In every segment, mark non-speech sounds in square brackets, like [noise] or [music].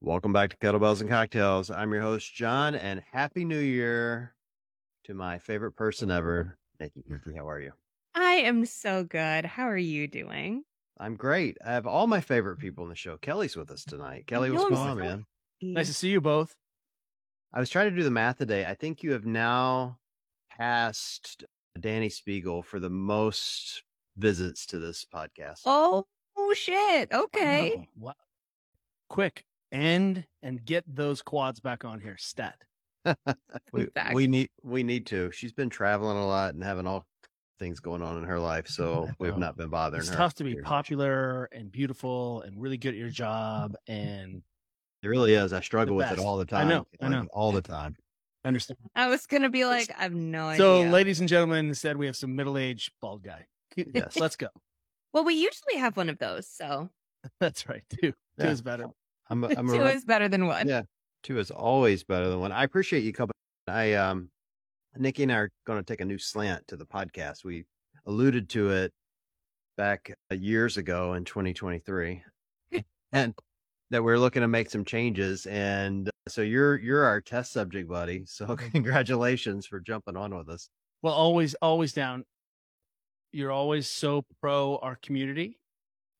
Welcome back to Kettlebells and Cocktails. I'm your host, John, and Happy New Year to my favorite person ever, Nikki. Nikki, how are you? I am so good. How are you doing? I'm great. I have all my favorite people in the show. Kelly's with us tonight. Kelly, what's I'm going on, man? Nice to see you both. I was trying to do the math today. I think you have now passed Danny Spiegel for the most visits to this podcast. Oh, oh shit. Okay. Wow. Wow. Quick, end and get those quads back on here. Stat. [laughs] we, Exactly. we need we need to. She's been traveling a lot and having all things going on in her life, [laughs] so we've not been bothering It's her. tough to be here. popular and beautiful and really good at your job. And It really is. I struggle with it all the time I time. know, I know. all the time. I understand. I was going to be like, I have no idea. So, idea. ladies and gentlemen, instead we have some middle-aged bald guy. [laughs] Yes. Let's go. well, we usually have one of those. So That's right. Two. Two is better. I'm a, [laughs] I'm a two is better than one. Yeah. two is always better than one. I appreciate you coming. I um, Nikki and I are going to take a new slant to the podcast. We alluded to it back uh, years ago in 2023, [laughs] and that we're looking to make some changes. And uh, so you're you're our test subject, buddy. So [laughs] congratulations for jumping on with us. Well, always, always down. You're always so pro our community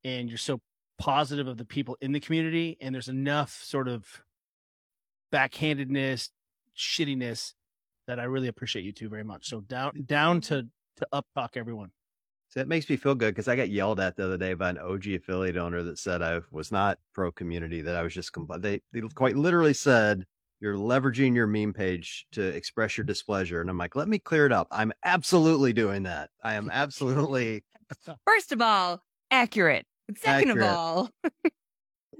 and you're so positive of the people in the community. And there's enough sort of backhandedness, shittiness that I really appreciate you two very much. So down, down to, to up talk everyone. So that makes me feel good because I got yelled at the other day by an OG affiliate owner that said I was not pro community, that I was just compl- they they quite literally said you're leveraging your meme page to express your displeasure. And I'm like, let me clear it up. I'm absolutely doing that. I am [laughs] absolutely First of all, accurate. Second Accurate. of all, [laughs]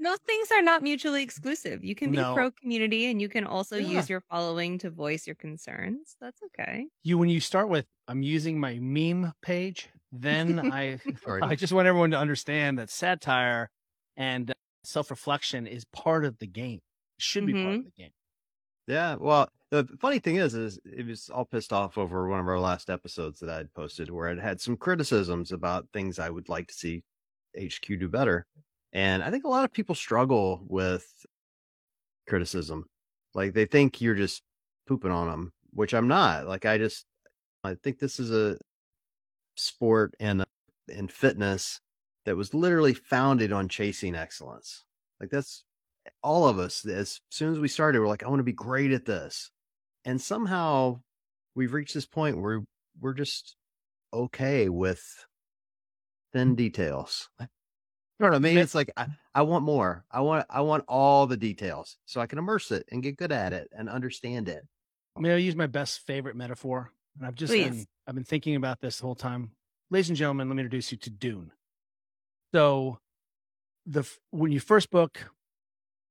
those things are not mutually exclusive. You can be No. pro community and you can also Yeah. use your following to voice your concerns. That's okay. You, when you start with, I'm using my meme page, then [laughs] I, Sorry. [laughs] I just want everyone to understand that satire and self reflection is part of the game. It should be part of mm-hmm. the game. Yeah. Well, the funny thing is, is it was all pissed off over one of our last episodes that I had posted where it had some criticisms about things I would like to see HQ do better. And I think a lot of people struggle with criticism. Like they think you're just pooping on them, which I'm not. Like I just, I think this is a sport and, uh, and fitness that was literally founded on chasing excellence. Like that's all of us as soon as we started we're like i want to be great at this and somehow we've reached this point where we're just okay with thin details you know what i mean it's like I, I want more i want i want all the details so i can immerse it and get good at it and understand it May I use my best favorite metaphor? And I've just been, I've been thinking about this the whole time. Ladies and gentlemen, let me introduce you to Dune. So, the when you first book,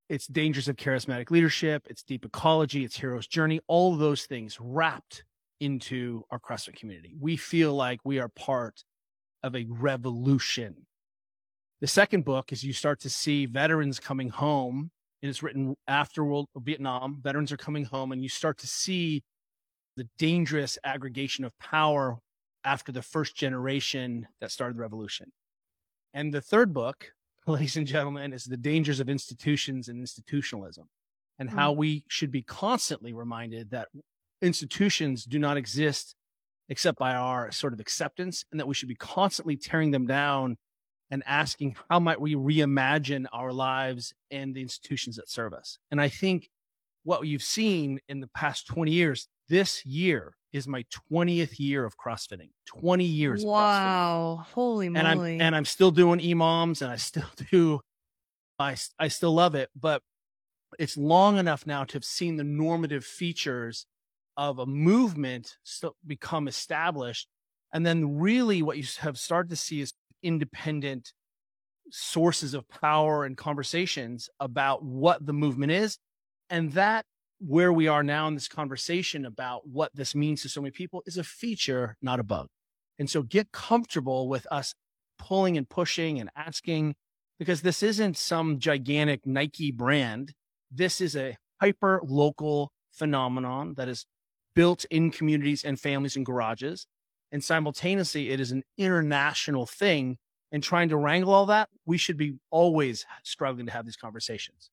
it's dangers of charismatic leadership, it's deep ecology, it's hero's journey, all of those things wrapped into our CrossFit community. We feel like we are part of a revolution. The second book is you start to see veterans coming home and it's written after World Vietnam. Veterans are coming home, and you start to see the dangerous aggregation of power after the first generation that started the revolution. And the third book, [laughs] ladies and gentlemen, is the dangers of institutions and institutionalism, and how hmm. we should be constantly reminded that institutions do not exist except by our sort of acceptance, and that we should be constantly tearing them down and asking how might we reimagine our lives and the institutions that serve us. And I think what you've seen in the past 20 years, this year is my 20th year of CrossFitting. 20 years. Wow. Holy And I'm and I'm still doing EMOMs and I still [laughs] do I I still love it, but it's long enough now to have seen the normative features of a movement become established. And then really what you have started to see is independent sources of power and conversations about what the movement is. And that where we are now in this conversation about what this means to so many people is a feature, not a bug. And so get comfortable with us pulling and pushing and asking because this isn't some gigantic Nike brand. This is a hyper local phenomenon that is built in communities and families and garages. And simultaneously, it is an international thing. And trying to wrangle all that, we should be always struggling to have these conversations.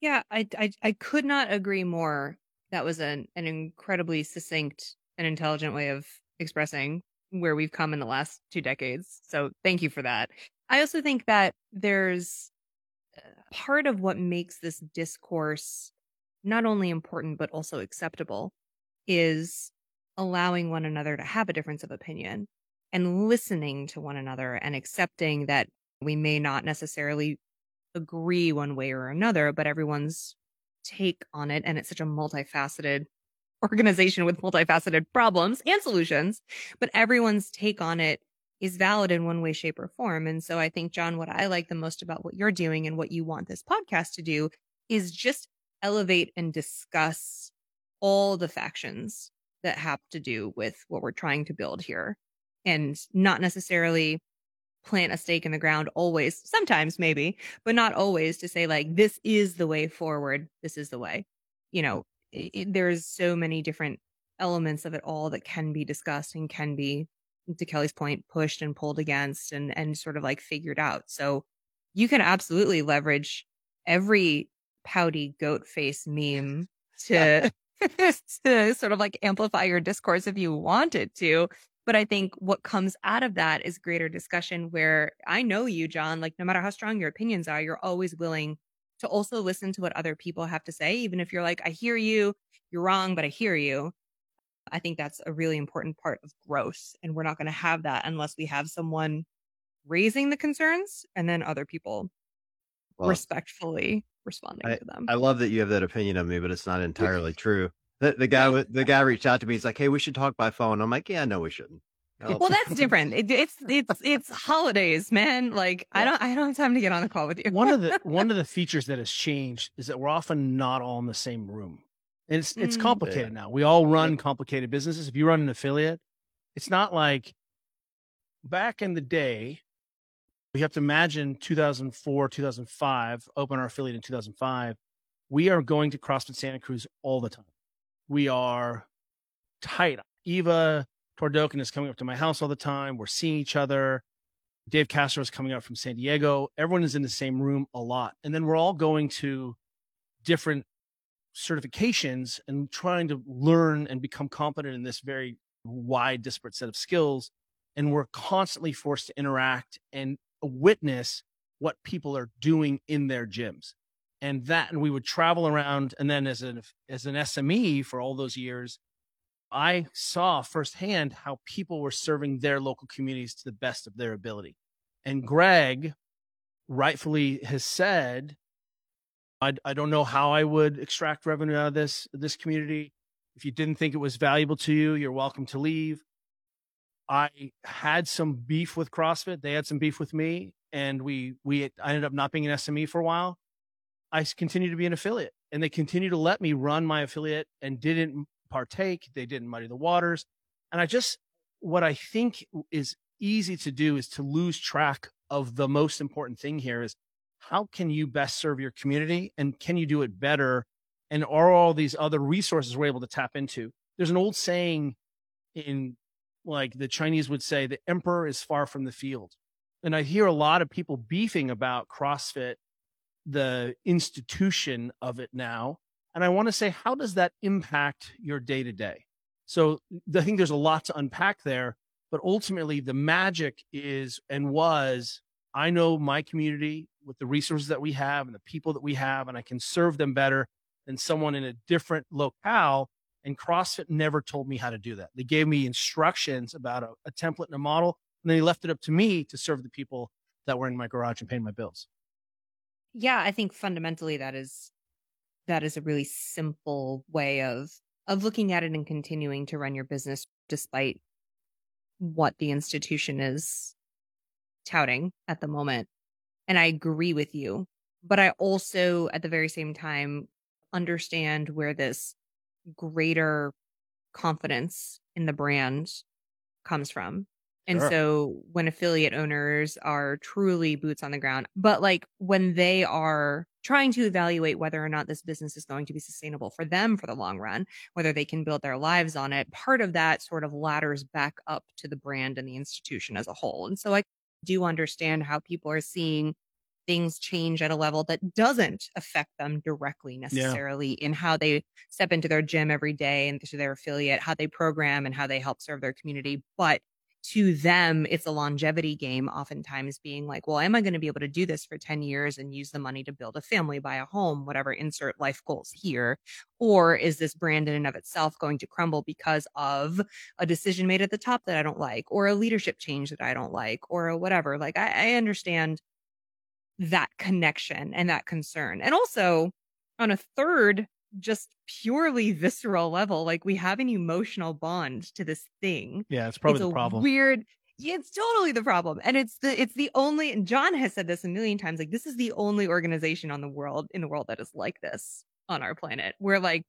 Yeah, I, I, I could not agree more. That was an, an incredibly succinct and intelligent way of expressing where we've come in the last two decades. So thank you for that. I also think that there's uh, part of what makes this discourse not only important, but also acceptable is allowing one another to have a difference of opinion and listening to one another and accepting that we may not necessarily agree one way or another, but everyone's take on it. And it's such a multifaceted [laughs] organization with multifaceted problems and solutions, but everyone's take on it is valid in one way, shape, or form. And so I think, John, what I like the most about what you're doing and what you want this podcast to do is just elevate and discuss all the factions that have to do with what we're trying to build here and not necessarily plant a stake in the ground always, sometimes maybe, but not always to say like, this is the way forward. This is the way, you know, it, there's so many different elements of it all that can be discussed and can be to Kelly's point pushed and pulled against and and sort of like figured out. So you can absolutely leverage every pouty goat face meme to [laughs] to sort of like amplify your discourse if you wanted to. But I think what comes out of that is greater discussion where I know you, John, like no matter how strong your opinions are, you're always willing to also listen to what other people have to say, even if you're like, I hear you, you're wrong, but I hear you. I think that's a really important part of growth. And we're not going to have that unless we have someone raising the concerns and then other people well, respectfully responding I, to them. I love that you have that opinion of me, but it's not [laughs] entirely true. The, the guy, the guy reached out to me. He's like, "Hey, we should talk by phone." I'm like, "Yeah, no, we shouldn't." Well, that's different. It, it's it's it's holidays, man. Like I don't I don't have time to get on the call with you. one of the [laughs] one of the features that has changed is that we're often not all in the same room. And it's it's mm. complicated yeah. now. We all run complicated businesses. If you run an affiliate, it's not like back in the day. You have to imagine 2004, 2005, open our affiliate in 2005. We are going to CrossFit Santa Cruz all the time. We are tight. Eva Twardokens is coming up to my house all the time. We're seeing each other. Dave Castro is coming up from San Diego. Everyone is in the same room a lot. And then we're all going to different certifications and trying to learn and become competent in this very wide, disparate set of skills. And we're constantly forced to interact and witness what people are doing in their gyms. And that, and we would travel around. And then as an, as an SME for all those years, I saw firsthand how people were serving their local communities to the best of their ability. And Greg rightfully has said, I, I don't know how I would extract revenue out of this, this community. If you didn't think it was valuable to you, you're welcome to leave. I had some beef with CrossFit. They had some beef with me, and we we I ended up not being an SME for a while. I continued to be an affiliate, and they continued to let me run my affiliate and didn't partake. They didn't muddy the waters. And I just, what I think is easy to do is to lose track of the most important thing here is how can you best serve your community and can you do it better? And are all these other resources we're able to tap into? There's an old saying in like the Chinese would say, the emperor is far from the field. And I hear a lot of people beefing about CrossFit, the institution of it now. And I want to say, how does that impact your day to day? So I think there's a lot to unpack there, but ultimately the magic is and was I know my community with the resources that we have and the people that we have, and I can serve them better than someone in a different locale. And CrossFit never told me how to do that. They gave me instructions about a, a template and a model, and then they left it up to me to serve the people that were in my garage and paying my bills. Yeah, I think fundamentally that is that is a really simple way of of looking at it and continuing to run your business despite what the institution is touting at the moment. And I agree with you. But I also, at the very same time, understand where this greater confidence in the brand comes from. And sure. so when affiliate owners are truly boots on the ground, but like when they are trying to evaluate whether or not this business is going to be sustainable for them for the long run, whether they can build their lives on it, part of that sort of ladders back up to the brand and the institution as a whole. And so I do understand how people are seeing things change at a level that doesn't affect them directly necessarily yeah. in how they step into their gym every day and to their affiliate, how they program and how they help serve their community. But to them, it's a longevity game, oftentimes being like, well, am I going to be able to do this for 10 years and use the money to build a family, buy a home, whatever, insert life goals here? Or is this brand in and of itself going to crumble because of a decision made at the top that I don't like, or a leadership change that I don't like, or whatever? Like, I, I understand that connection and that concern. And also, on a third just purely [laughs] visceral level. Like we have an emotional bond to this thing. Yeah, it's probably it's the problem. Weird. Yeah, it's totally the problem. And it's the it's the only and John has said this a million times, like this is the only organization on the world in the world that is like this on our planet. Where like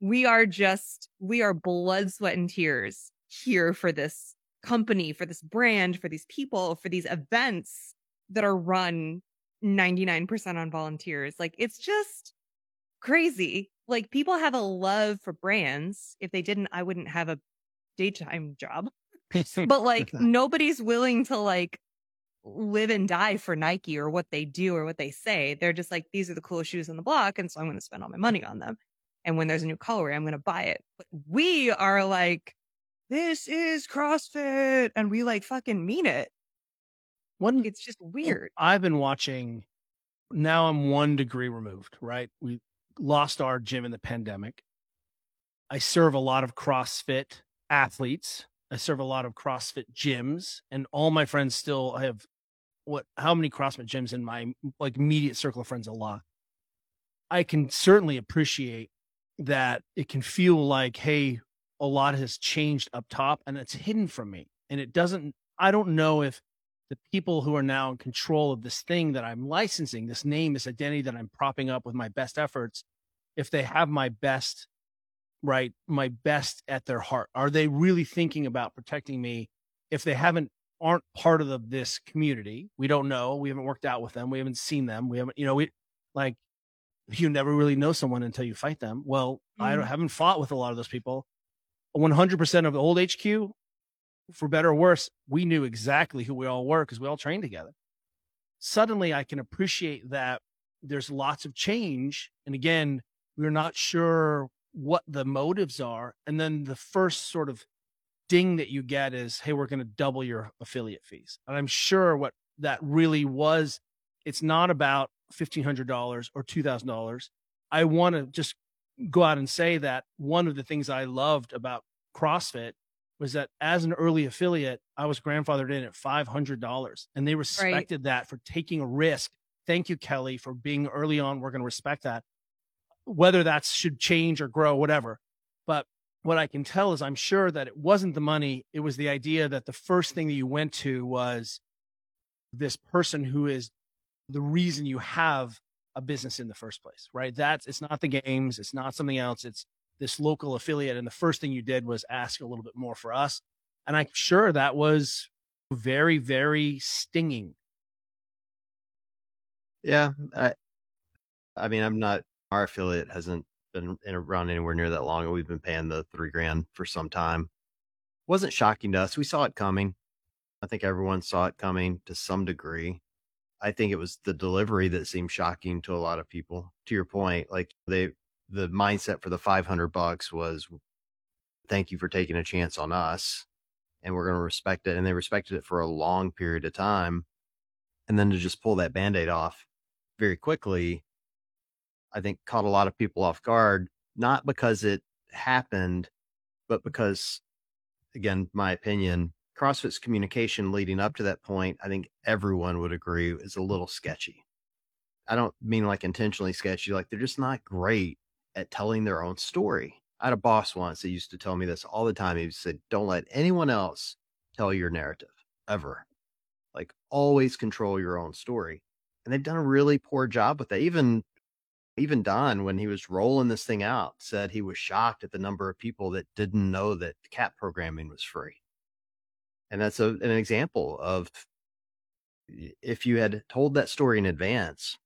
we are just we are blood, sweat, and tears here for this company, for this brand, for these people, for these events that are run 99% on volunteers. Like it's just crazy like people have a love for brands. If they didn't, I wouldn't have a daytime job. [laughs] but like nobody's willing to like live and die for Nike or what they do or what they say. They're just like, these are the coolest shoes on the block. And so I'm going to spend all my money on them. And when there's a new colorway, I'm going to buy it. But we are like, this is CrossFit. And we like fucking mean it. One, it's just weird. I've been watching now I'm one degree removed, right? We lost our gym in the pandemic. I serve a lot of CrossFit athletes. I serve a lot of CrossFit gyms, and all my friends still have what? How many CrossFit gyms in my like immediate circle of friends? A lot. I can certainly appreciate that it can feel like, hey, a lot has changed up top, and it's hidden from me, and it doesn't. I don't know if the people who are now in control of this thing that I'm licensing, this name, this identity that I'm propping up with my best efforts, if they have my best, right, my best at their heart? Are they really thinking about protecting me if they haven't aren't part of the, this community? We don't know. We haven't worked out with them. We haven't seen them. We haven't, you know, we like you never really know someone until you fight them. Well, mm-hmm. I haven't fought with a lot of those people. 100% of the old HQ for better or worse, we knew exactly who we all were because we all trained together. Suddenly, I can appreciate that there's lots of change. And again, we're not sure what the motives are. And then the first sort of ding that you get is, hey, we're going to double your affiliate fees. And I'm sure what that really was, it's not about $1,500 or $2,000. I want to just go out and say that one of the things I loved about CrossFit was that as an early affiliate, I was grandfathered in at $500 and they respected right. that for taking a risk. Thank you, Kelly, for being early on. We're going to respect that. Whether that should change or grow, whatever. But what I can tell is I'm sure that it wasn't the money. It was the idea that the first thing that you went to was this person who is the reason you have a business in the first place, right? That's, it's not the games. It's not something else. It's, this local affiliate. And the first thing you did was ask a little bit more for us. And I'm sure that was very, very stinging. Yeah. I, I mean, I'm not, our affiliate hasn't been around anywhere near that long. We've been paying the three grand for some time. Wasn't shocking to us. We saw it coming. I think everyone saw it coming to some degree. I think it was the delivery that seemed shocking to a lot of people. To your point, like they the mindset for the 500 bucks was thank you for taking a chance on us and we're going to respect it and they respected it for a long period of time and then to just pull that band-aid off very quickly i think caught a lot of people off guard not because it happened but because again my opinion crossfit's communication leading up to that point i think everyone would agree is a little sketchy. I don't mean like intentionally sketchy like they're just not great at telling their own story. I had a boss once that used to tell me this all the time. He said, Don't let anyone else tell your narrative ever. Like, always control your own story. And they've done a really poor job with that. Even even Don, when he was rolling this thing out, said he was shocked at the number of people that didn't know that CAP programming was free. And that's a, an example of if you had told that story in advance,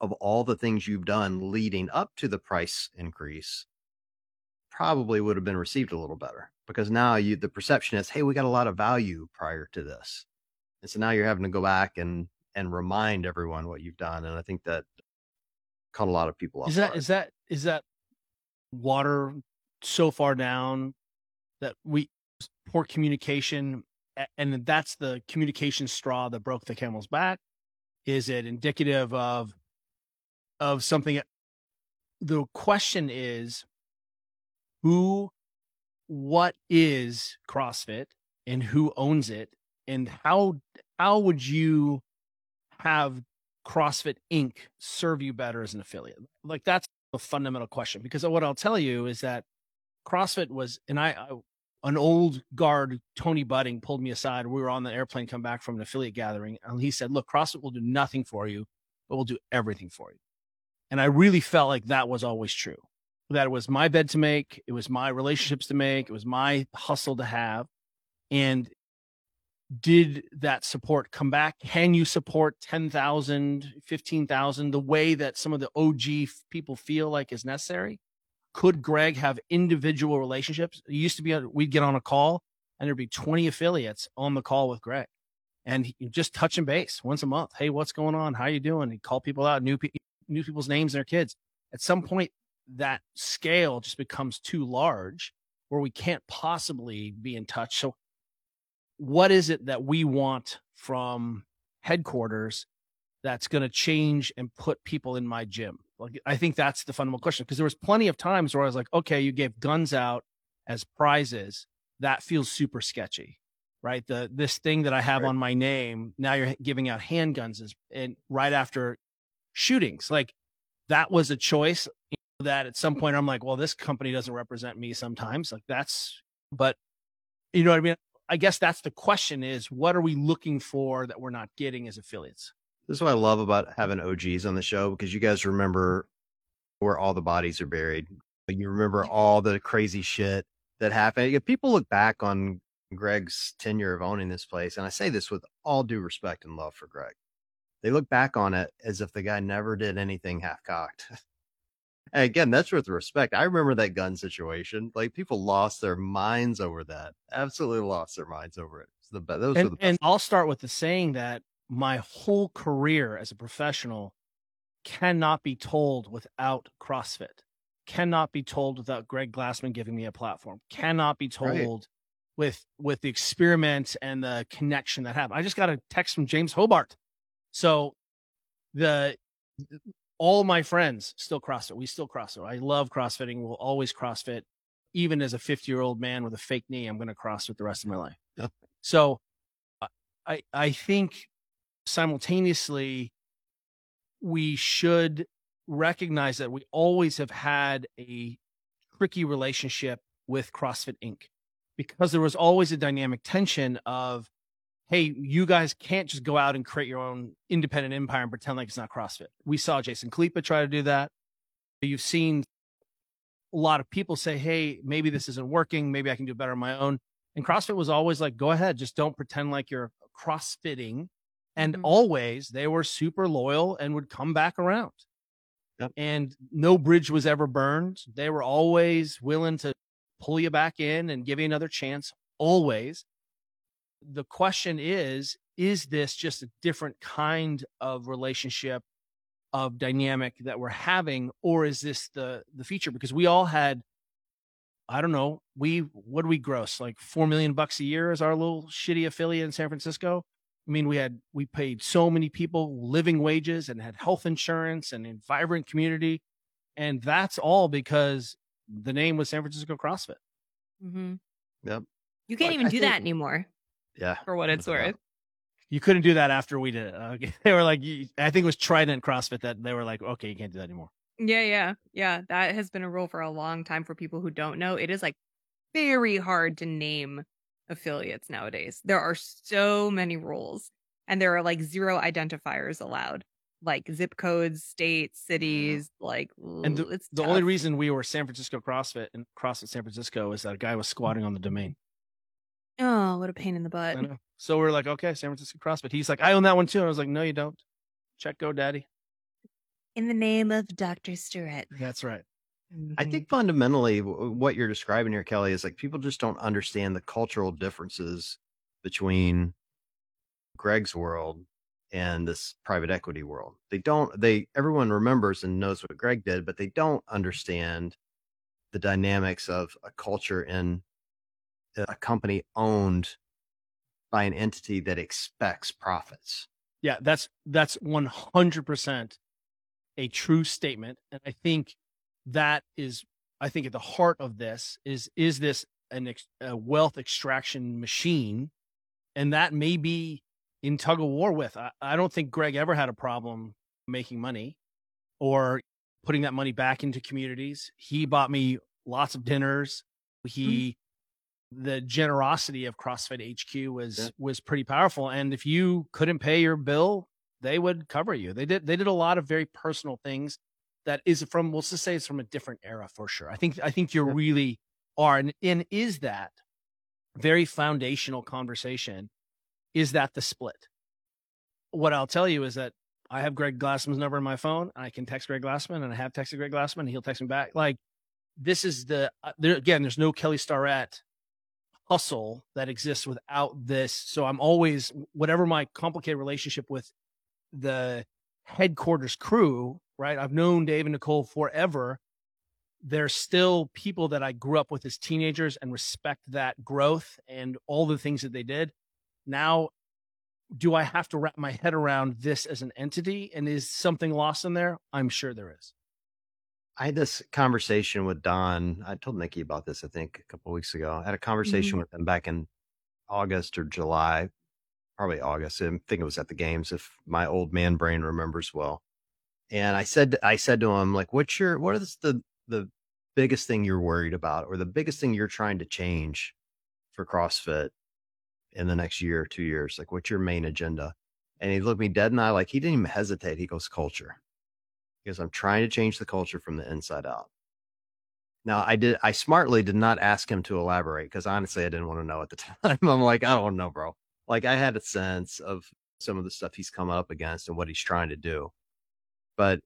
of all the things you've done leading up to the price increase probably would have been received a little better because now you the perception is hey we got a lot of value prior to this and so now you're having to go back and and remind everyone what you've done. And I think that caught a lot of people off. Is that guard. is that is that water so far down that we poor communication and that's the communication straw that broke the camel's back? Is it indicative of of something? The question is who what is CrossFit and who owns it and how how would you have CrossFit Inc. serve you better as an affiliate? Like that's a fundamental question because what I'll tell you is that CrossFit was, and I, I an old guard, Tony Budding, pulled me aside. We were on the airplane, come back from an affiliate gathering, and he said, "Look, CrossFit will do nothing for you, but we'll do everything for you." And I really felt like that was always true. That it was my bed to make, it was my relationships to make, it was my hustle to have, and did that support come back? Can you support 10,000, 15,000 the way that some of the OG people feel like is necessary? Could Greg have individual relationships? It used to be, we'd get on a call and there'd be 20 affiliates on the call with Greg and he, just touching base once a month. Hey, what's going on? How you doing? He'd call people out, new, pe- new people's names and their kids. At some point, that scale just becomes too large where we can't possibly be in touch. So what is it that we want from headquarters that's going to change and put people in my gym? Like, I think that's the fundamental question because there was plenty of times where I was like, okay, you gave guns out as prizes. That feels super sketchy, right? The this thing that I have Right. on my name now you're giving out handguns is and right after shootings, like that was a choice that at some mm. point I'm like, well, this company doesn't represent me sometimes. Like that's, but you know what I mean? I guess that's the question is what are we looking for that we're not getting as affiliates? This is what I love about having OGs on the show because you guys remember where all the bodies are buried. You remember all the crazy shit that happened. Yeah, People look back on Greg's tenure of owning this place, and I say this with all due respect and love for Greg. They look back on it as if the guy never did anything half cocked. [laughs] Again, that's with respect. I remember that gun situation. Like people lost their minds over that. Absolutely lost their minds over it. It's the be- those And, the best. and I'll start with the saying that my whole career as a professional cannot be told without CrossFit, cannot be told without Greg Glassman giving me a platform, cannot be Right. told with with the experiment and the connection that happened. I just got a text from James Hobart. So the all my friends still CrossFit. We still CrossFit. I love CrossFitting. We'll always CrossFit. Even as a 50 year old man with a fake knee, I'm going to CrossFit the rest of my life. Yep. So I, I think simultaneously we should recognize that we always have had a tricky relationship with CrossFit Inc. because there was always a dynamic tension of, hey, you guys can't just go out and create your own independent empire and pretend like it's not CrossFit. We saw Jason Khalipa try to do that. You've seen a lot of people say, hey, maybe this isn't working. Maybe I can do better on my own. And CrossFit was always like, go ahead, just don't pretend like you're CrossFitting. And Mhm. always they were super loyal and would come back around. Yep. And no bridge was ever burned. They were always willing to pull you back in and give you another chance. Always. The question is, is this just a different kind of relationship of dynamic that we're having, or is this the the feature? Because we all had I don't know. We what do we gross? Like four million bucks a year as our little shitty affiliate in San Francisco. I mean, we had we paid so many people living wages and had health insurance and a vibrant community, and that's all because the name was San Francisco CrossFit. Mm-hmm. Yep. You can't Like, even I do think- that anymore Yeah. for what it's worth. doubt. You couldn't do that after we did it. Uh, okay. [laughs] They were like, I think it was Trident CrossFit that they were like, okay, you can't do that anymore. Yeah, yeah, yeah. That has been a rule for a long time for people who don't know. It is like very hard to name affiliates nowadays. There are so many rules, and there are like zero identifiers allowed, like zip codes, states, cities. Like, And ooh, it's The only reason we were San Francisco CrossFit and CrossFit San Francisco is that a guy was squatting on the domain. Oh, what a pain in the butt. I know. So we're like, okay, San Francisco CrossFit. He's like, I own that one too. And I was like, no, you don't. Check GoDaddy. In the name of Dr. Stewart. That's right. I Mhm. think fundamentally what you're describing here, Kelly, is like people just don't understand the cultural differences between Greg's world and this private equity world. They don't, they, everyone remembers and knows what Greg did, but they don't understand the dynamics of a culture in a company owned by an entity that expects profits. Yeah, that's that's 100% a true statement and I think that is I think at the heart of this is is this an ex, a wealth extraction machine and that may be in tug of war with. I, I don't think Greg ever had a problem making money or putting that money back into communities. He bought me lots of dinners. He mm-hmm. The generosity of CrossFit HQ was yeah. was pretty powerful. And if you couldn't pay your bill, they would cover you. They did they did a lot of very personal things that is from we'll just say it's from a different era for sure. I think I think you yeah. really are and, and is that very foundational conversation is that the split? What I'll tell you is that I have Greg Glassman's number in my phone. and I can text Greg Glassman, and I have texted Greg Glassman, and he'll text me back. Like this is the uh, there again. There's no Kelly Starrett hustle that exists without this. So I'm always whatever my complicated relationship with the headquarters crew. Right, I've known Dave and Nicole forever. They're still people that I grew up with as teenagers and respect that growth and all the things that they did now do I have to wrap my head around this as an entity? And is something lost in there? I'm sure there is. I had this conversation with Don. I told Nikki about this, I think, a couple weeks ago. I had a conversation mm-hmm. with him back in August or July, probably August. I think it was at the games, if my old man brain remembers well. And I said, I said to him, like, what's your, what is the, the biggest thing you're worried about or the biggest thing you're trying to change for CrossFit in the next year or two years? Like, what's your main agenda? And he looked me dead in the eye, like he didn't even hesitate. He goes, culture. Because I'm trying to change the culture from the inside out. Now, I did, I smartly did not ask him to elaborate because honestly, I didn't want to know at the [laughs] time. I'm like, I don't know, bro. Like, I had a sense of some of the stuff he's come up against and what he's trying to do. But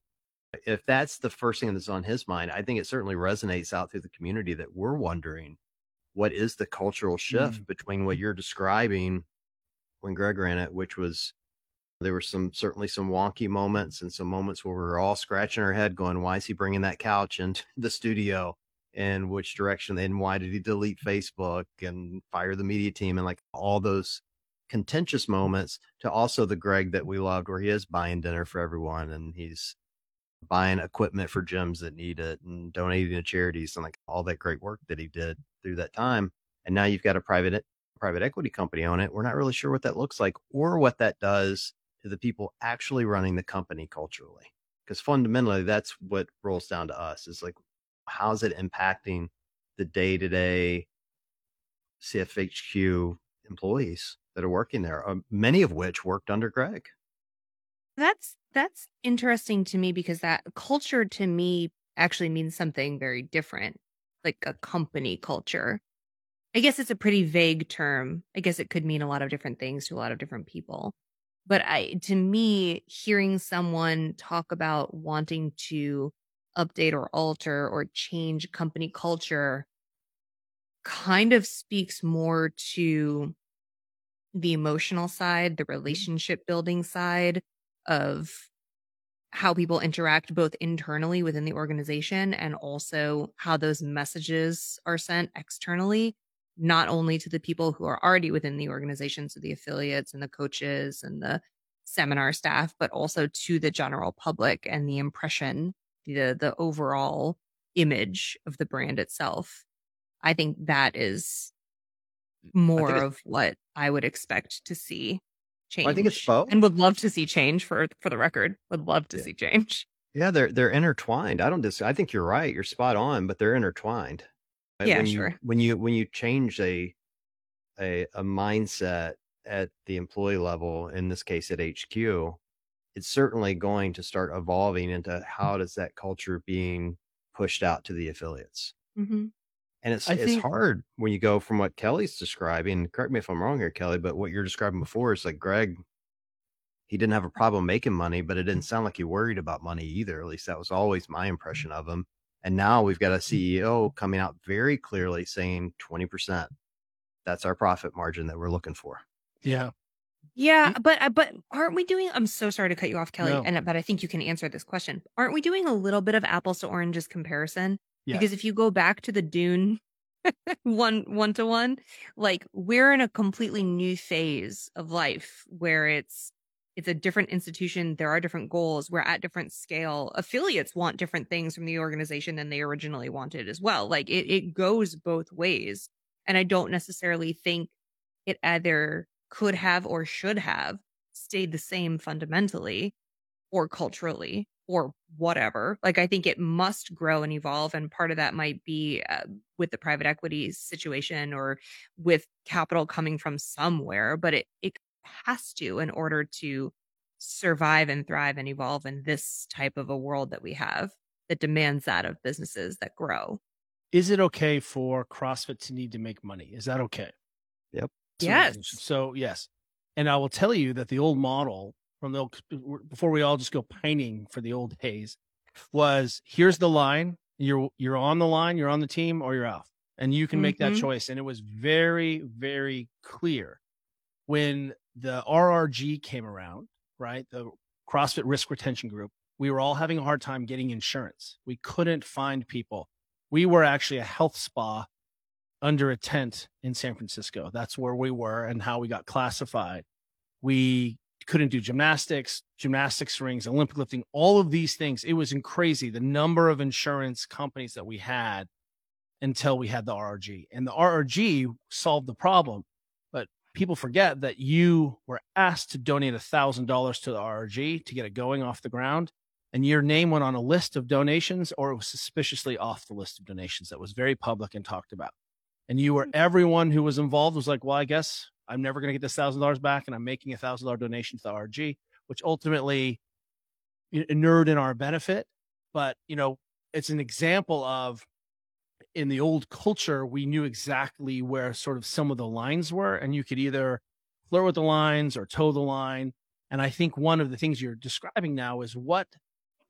if that's the first thing that's on his mind, I think it certainly resonates out through the community that we're wondering what is the cultural shift mm. between what you're describing when Greg ran it, which was there were some certainly some wonky moments and some moments where we were all scratching our head going, why is he bringing that couch into [laughs] the studio? And which direction? And why did he delete Facebook and fire the media team? And like all those contentious moments to also the Greg that we loved, where he is buying dinner for everyone and he's buying equipment for gyms that need it and donating to charities and like all that great work that he did through that time. And now you've got a private private equity company on it. We're not really sure what that looks like or what that does to the people actually running the company culturally. Because fundamentally, that's what rolls down to us is like, how's it impacting the day to day CFHQ employees that are working there, uh, many of which worked under Greg? That's that's interesting to me because that culture to me actually means something very different, like a company culture. I guess it's a pretty vague term. I guess it could mean a lot of different things to a lot of different people. But I to me hearing someone talk about wanting to update or alter or change company culture kind of speaks more to the emotional side, the mm-hmm. relationship building side of how people interact both internally within the organization and also how those messages are sent externally, not only to the people who are already within the organization, so the affiliates and the coaches and the seminar staff, but also to the general public and the impression, the the overall image of the brand itself. I think that is more of what I would expect to see change. Well, I think it's both, and would love to see change. For for the record, would love to yeah. see change. Yeah, they're they're intertwined. I don't dis. I think you're right. You're spot on, but they're intertwined. Yeah, when sure. You, when you when you change a a a mindset at the employee level, in this case at HQ, it's certainly going to start evolving into how does that culture being pushed out to the affiliates. Mm-hmm. And it's I it's think, hard when you go from what Kelly's describing. Correct me if I'm wrong here, Kelly, but what you're describing before is like Greg. He didn't have a problem making money, but it didn't sound like he worried about money either. At least that was always my impression of him. And now we've got a mm. CEO coming out very clearly saying 20%. That's our profit margin that we're looking for. Yeah. Yeah, mm. but uh, but aren't we doing? I'm so sorry to cut you off, Kelly, No. and uh, but I think you can answer this question. Aren't we doing a little bit of apples to oranges comparison? Yes. Because if you go back to the Dune [laughs] one one to one, like we're in a completely new phase of life where it's it's a different institution. There are different goals. We're at different scale. Affiliates want different things from the organization than they originally wanted as well. Like it it goes both ways, and I don't necessarily think it either could have or should have stayed the same fundamentally or culturally or whatever. Like, I think it must grow and evolve. And part of that might be uh, with the private equity situation or with capital coming from somewhere, but it, it has to in order to survive and thrive and evolve in this type of a world that we have that demands that of businesses that grow. Is it okay for CrossFit to need to make money? Is that okay? Yep. So- Yes. So yes, and I will tell you that the old model from the old, before we all just go pining for the old days was here's the line you're you're on the line you're on the team or you're off and you can make that Mhm. choice and it was very very clear when the RRG came around right the CrossFit Risk Retention Group we were all having a hard time getting insurance we couldn't find people we were actually a health spa under a tent in San Francisco. That's where we were and how we got classified. We couldn't do gymnastics, gymnastics rings, Olympic lifting, all of these things. It was crazy the number of insurance companies that we had until we had the RRG. And the RRG solved the problem. People forget that you were asked to donate $1,000 to the RRG to get it going off the ground and your name went on a list of donations or it was suspiciously off the list of donations that was very public and talked about. And you were mm. everyone who was involved was like, well, I guess I'm never going to get this thousand dollars back, and I'm making a thousand dollar donation to the RG, which ultimately inured in our benefit. But you know, it's an example of in the old culture, we knew exactly where sort of some of the lines were, and you could either flirt with the lines or toe the line. And I think one of the things you're describing now is what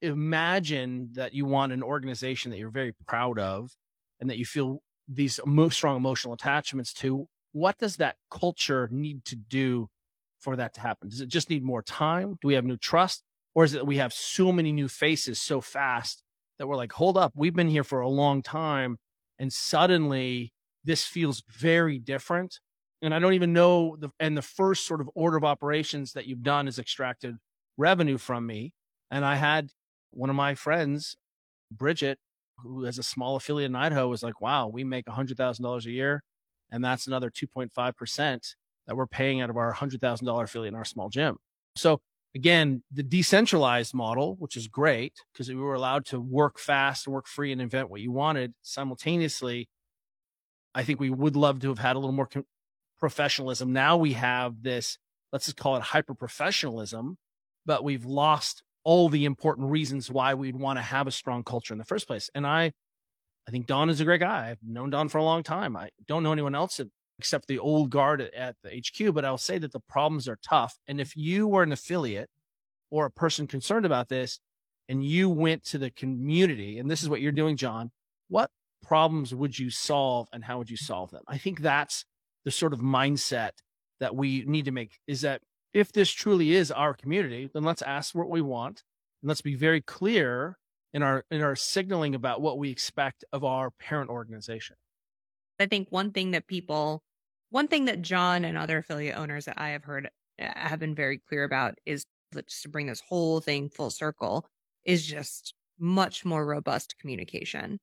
imagine that you want an organization that you're very proud of and that you feel these strong emotional attachments to. What does that culture need to do for that to happen? Does it just need more time? Do we have new trust? Or is it that we have so many new faces so fast that we're like, hold up, we've been here for a long time. And suddenly this feels very different. And I don't even know the, and the first sort of order of operations that you've done is extracted revenue from me. And I had one of my friends, Bridget, who has a small affiliate in Idaho, was like, wow, we make $100,000 a year. And that's another 2.5% that we're paying out of our $100,000 affiliate in our small gym. So again, the decentralized model, which is great because we were allowed to work fast and work free and invent what you wanted simultaneously. I think we would love to have had a little more professionalism. Now we have this, let's just call it hyper professionalism, but we've lost all the important reasons why we'd want to have a strong culture in the first place. And I, I think Don is a great guy. I've known Don for a long time. I don't know anyone else except the old guard at, the HQ, but I'll say that the problems are tough. And if you were an affiliate or a person concerned about this and you went to the community, and this is what you're doing, John, what problems would you solve and how would you solve them? I think that's the sort of mindset that we need to make is that if this truly is our community, then let's ask what we want and let's be very clear in our in our signaling about what we expect of our parent organization. I think one thing that people, one thing that John and other affiliate owners that I have heard uh, have been very clear about is just to bring this whole thing full circle is just much more robust communication.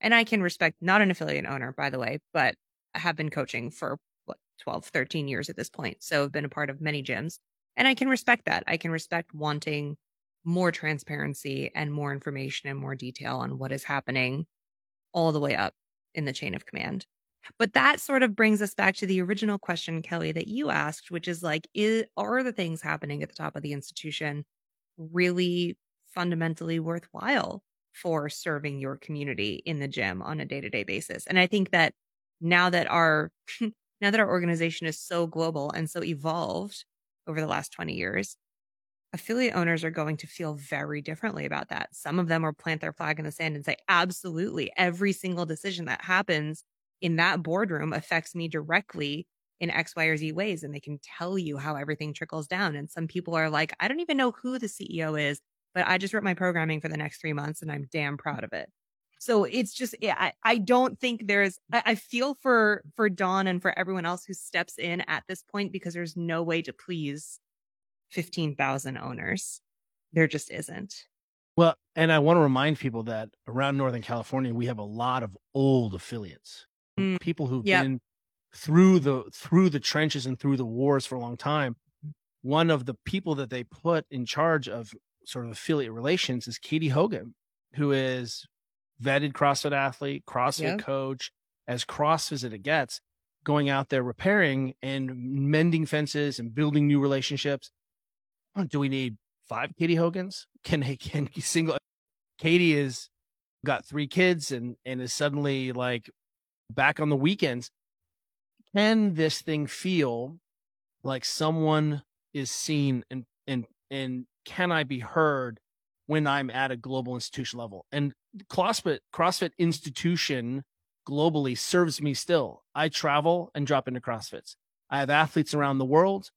And I can respect not an affiliate owner, by the way, but I have been coaching for what 12, 13 years at this point. So I've been a part of many gyms and I can respect that. I can respect wanting more transparency and more information and more detail on what is happening all the way up in the chain of command. But that sort of brings us back to the original question, Kelly, that you asked, which is like, is, are the things happening at the top of the institution really fundamentally worthwhile for serving your community in the gym on a day to day basis? And I think that now that our, [laughs] now that our organization is so global and so evolved over the last 20 years, affiliate owners are going to feel very differently about that. Some of them will plant their flag in the sand and say, absolutely, every single decision that happens in that boardroom affects me directly in X, Y, or Z ways. And they can tell you how everything trickles down. And some people are like, I don't even know who the CEO is, but I just wrote my programming for the next three months and I'm damn proud of it. So it's just, I, I don't think there's, I, I feel for, for Don and for everyone else who steps in at this point because there's no way to please 15,000 owners. There just isn't. Well, and I want to remind people that around Northern California, we have a lot of old affiliates, mm. people who've yep. been through the through the trenches and through the wars for a long time. One of the people that they put in charge of sort of affiliate relations is Katie Hogan, who is vetted CrossFit athlete, CrossFit yep. coach, as CrossFit as it gets, going out there repairing and mending fences and building new relationships. Do we need five Katie Hogans? [laughs] Can they can single Katie is got three kids and and is suddenly like back on the weekends. Can this thing feel like someone is seen and and and can I be heard when I'm at a global institution level? And CrossFit CrossFit institution globally serves me still. I travel and drop into CrossFits. I have athletes around the world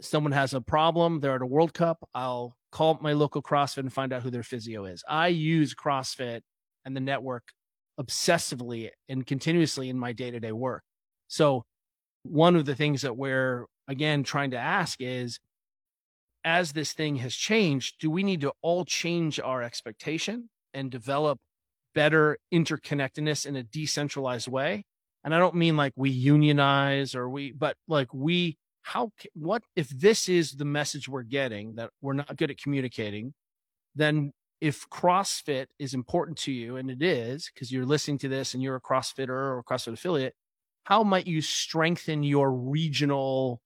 someone has a problem, they're at a World Cup, I'll call my local CrossFit and find out who their physio is. I use CrossFit and the network obsessively and continuously in my day to day work. So, one of the things that we're again trying to ask is as this thing has changed, do we need to all change our expectation and develop better interconnectedness in a decentralized way? And I don't mean like we unionize or we, but like we how what if this is the message we're getting that we're not good at communicating then if crossfit is important to you and it is because you're listening to this and you're a crossfitter or crossfit affiliate how might you strengthen your regional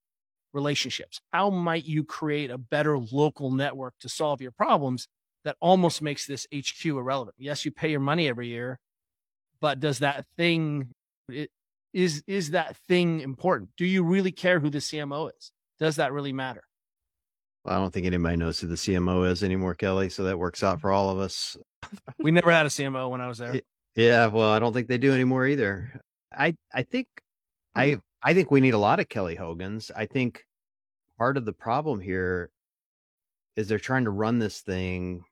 relationships how might you create a better local network to solve your problems that almost makes this hq irrelevant yes you pay your money every year but does that thing it, is is that thing important? Do you really care who the CMO is? Does that really matter? I don't think anybody knows who the CMO is anymore, Kelly. So that works out mm-hmm. for all of us. we never had a CMO when I was there. Yeah, well, I don't think they do anymore either. I I think mm-hmm. I I think we need a lot of Kelly Hogans. I think part of the problem here is they're trying to run this thing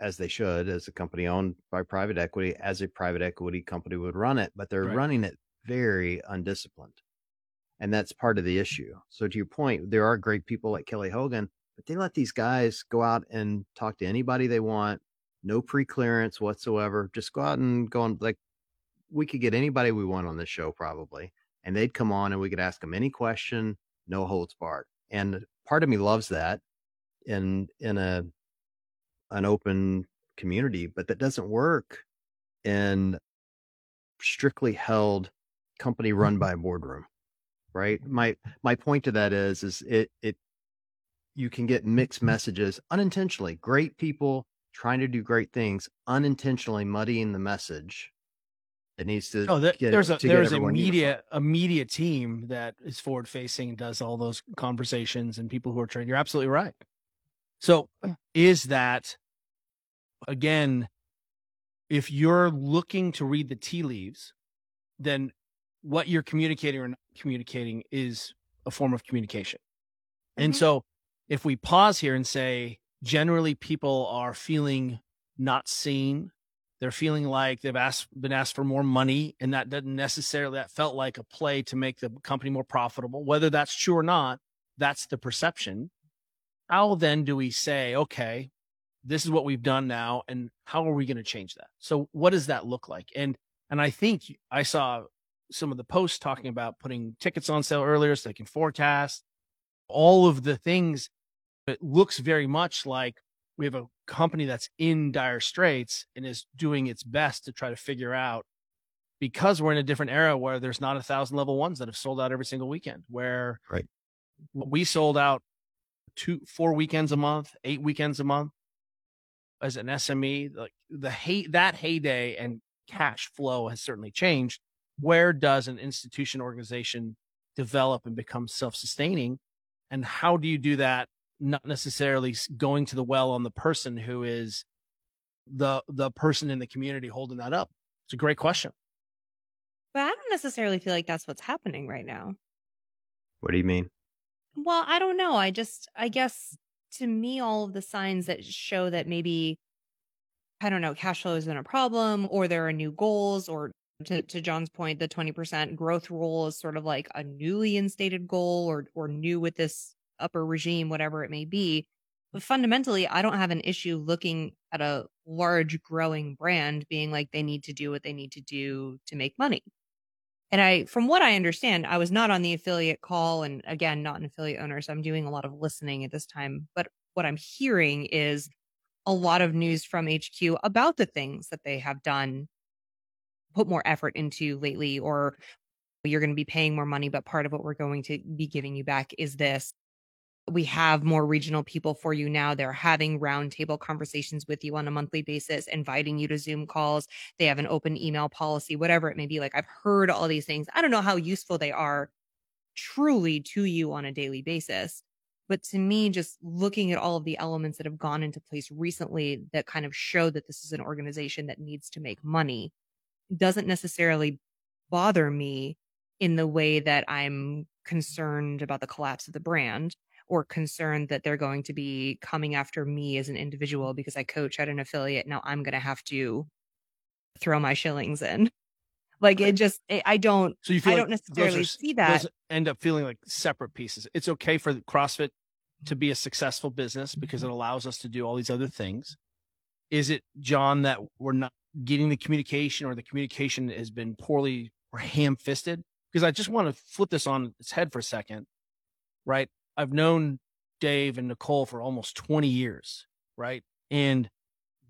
as they should, as a company owned by private equity, as a private equity company would run it, but they're right. running it very undisciplined. And that's part of the issue. So to your point, there are great people like Kelly Hogan, but they let these guys go out and talk to anybody they want, no pre-clearance whatsoever. Just go out and go on like we could get anybody we want on this show probably, and they'd come on and we could ask them any question, no holds barred. And part of me loves that in in a an open community, but that doesn't work in strictly held company run mm-hmm. by a boardroom right my my point to that is is it it you can get mixed messages unintentionally. Great people trying to do great things unintentionally muddying the message. It needs to oh there, there's a there's a media a media team that is forward facing and does all those conversations and people who are trained. You're absolutely right. So is that again if you're looking to read the tea leaves then what you're communicating or not communicating is a form of communication. Mm-hmm. And so if we pause here and say, generally people are feeling not seen, they're feeling like they've asked, been asked for more money. And that doesn't necessarily, that felt like a play to make the company more profitable. Whether that's true or not, that's the perception. How then do we say, okay, this is what we've done now. And how are we going to change that? So what does that look like? And, and I think I saw some of the posts talking about putting tickets on sale earlier so they can forecast all of the things. It looks very much like we have a company that's in dire straits and is doing its best to try to figure out because we're in a different era where there's not a thousand level ones that have sold out every single weekend where right. we sold out two four weekends a month eight weekends a month as an sme like the hate that heyday and cash flow has certainly changed. Where does an institution organization develop and become self-sustaining? And how do you do that not necessarily going to the well on the person who is the the person in the community holding that up it's a great question but i don't necessarily feel like that's what's happening right now What do you mean? Well, I don't know. I just, I guess to me, all of the signs that show that maybe, I don't know, cash flow isn't a problem or there are new goals or to, to John's point, the 20% growth rule is sort of like a newly instated goal or, or new with this upper regime, whatever it may be. But fundamentally, I don't have an issue looking at a large growing brand being like they need to do what they need to do to make money. And I, from what I understand, I was not on the affiliate call and again, not an affiliate owner. So I'm doing a lot of listening at this time. But what I'm hearing is a lot of news from HQ about the things that they have done, put more effort into lately, or you're going to be paying more money, but part of what we're going to be giving you back is this we have more regional people for you now. They're having roundtable conversations with you on a monthly basis, inviting you to Zoom calls. They have an open email policy, whatever it may be. Like I've heard all these things. I don't know how useful they are truly to you on a daily basis. But to me, just looking at all of the elements that have gone into place recently that kind of show that this is an organization that needs to make money doesn't necessarily bother me in the way that I'm concerned about the collapse of the brand or concerned that they're going to be coming after me as an individual because I coach at an affiliate. Now I'm going to have to throw my shillings in. Like it just, eh, I don't, so you feel I don't necessarily are, see that. end up feeling like separate pieces. It's okay for CrossFit to be a successful business because mm-hmm. it allows us to do all these other things. Is it, John, that we're not getting the communication or the communication has been poorly or ham fisted? Because I just want to flip this on its head for a second, right? I've known Dave and Nicole for almost 20 years, right? And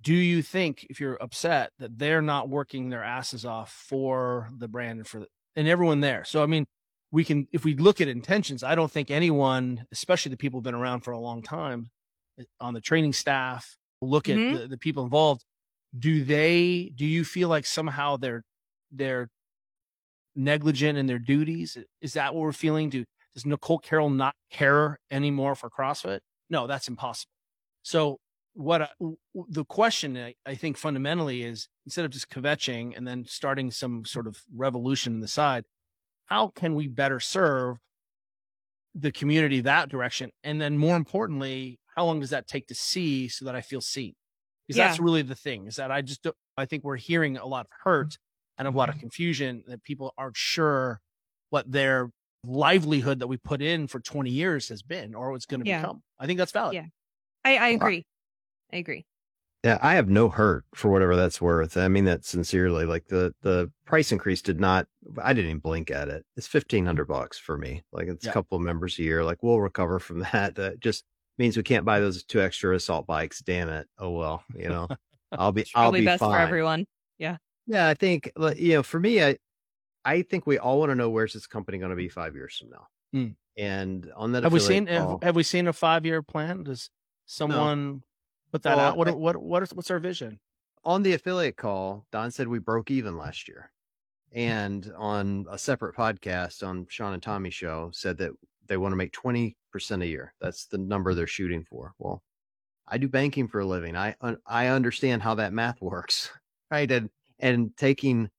do you think if you're upset that they're not working their asses off for the brand and for the, and everyone there? So I mean, we can if we look at intentions, I don't think anyone, especially the people who've been around for a long time eh, on the training staff, look at mm-hmm. the, the people involved. Do they do you feel like somehow they're they're negligent in their duties? Is that what we're feeling? Do does Nicole Carroll not care anymore for CrossFit? No, that's impossible. So what I, the question I, I, think fundamentally is instead of just kvetching and then starting some sort of revolution in the side, how can we better serve the community that direction? And then more importantly, how long does that take to see so that I feel seen? Because yeah. that's really the thing is that I just, I think we're hearing a lot of hurt and a lot of mm-hmm. confusion that people aren't sure what their livelihood that we put in for 20 years has been or what's going to yeah. become. I think that's valid. Yeah. I, I agree. I agree. Yeah, I have no hurt for whatever that's worth. I mean that sincerely. Like the the price increase did not. I didn't even blink at it. It's fifteen hundred bucks for me. Like it's yeah. a couple of members a year. Like we'll recover from [laughs] that. That just means we can't buy those two extra assault bikes. Damn it. Oh well. You know, [laughs] I'll be. I'll be best fine. for everyone. Yeah. Yeah, I think you know. For me, I I think we all want to know where's this company going to be five years from now. Mm. And on that, have we seen call, have, have, we seen a five year plan? Does someone no. put that well, out? What I, what what is what's our vision? On the affiliate call, Don said we broke even last year, and on a separate podcast on Sean and Tommy show said that they want to make twenty percent a year. That's the number they're shooting for. Well, I do banking for a living. I I understand how that math works, [laughs] right? And and taking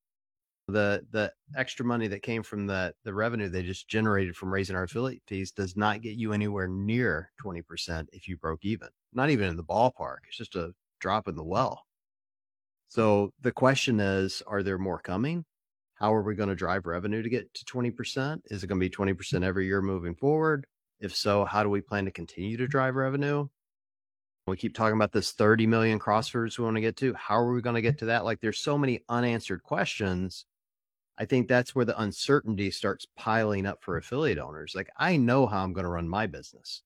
the the extra money that came from the the revenue they just generated from raising our affiliate fees does not get you anywhere near 20% if you broke even not even in the ballpark it's just a drop in the well. So the question is are there more coming? How are we going to drive revenue to get to 20% is it going to be 20% every year moving forward? If so how do we plan to continue to drive revenue? We keep talking about this 30 million crossfitters we want to get to how are we going to get to that? Like there's so many unanswered questions I think that's where the uncertainty starts piling up for affiliate owners. Like, I know how I'm going to run my business.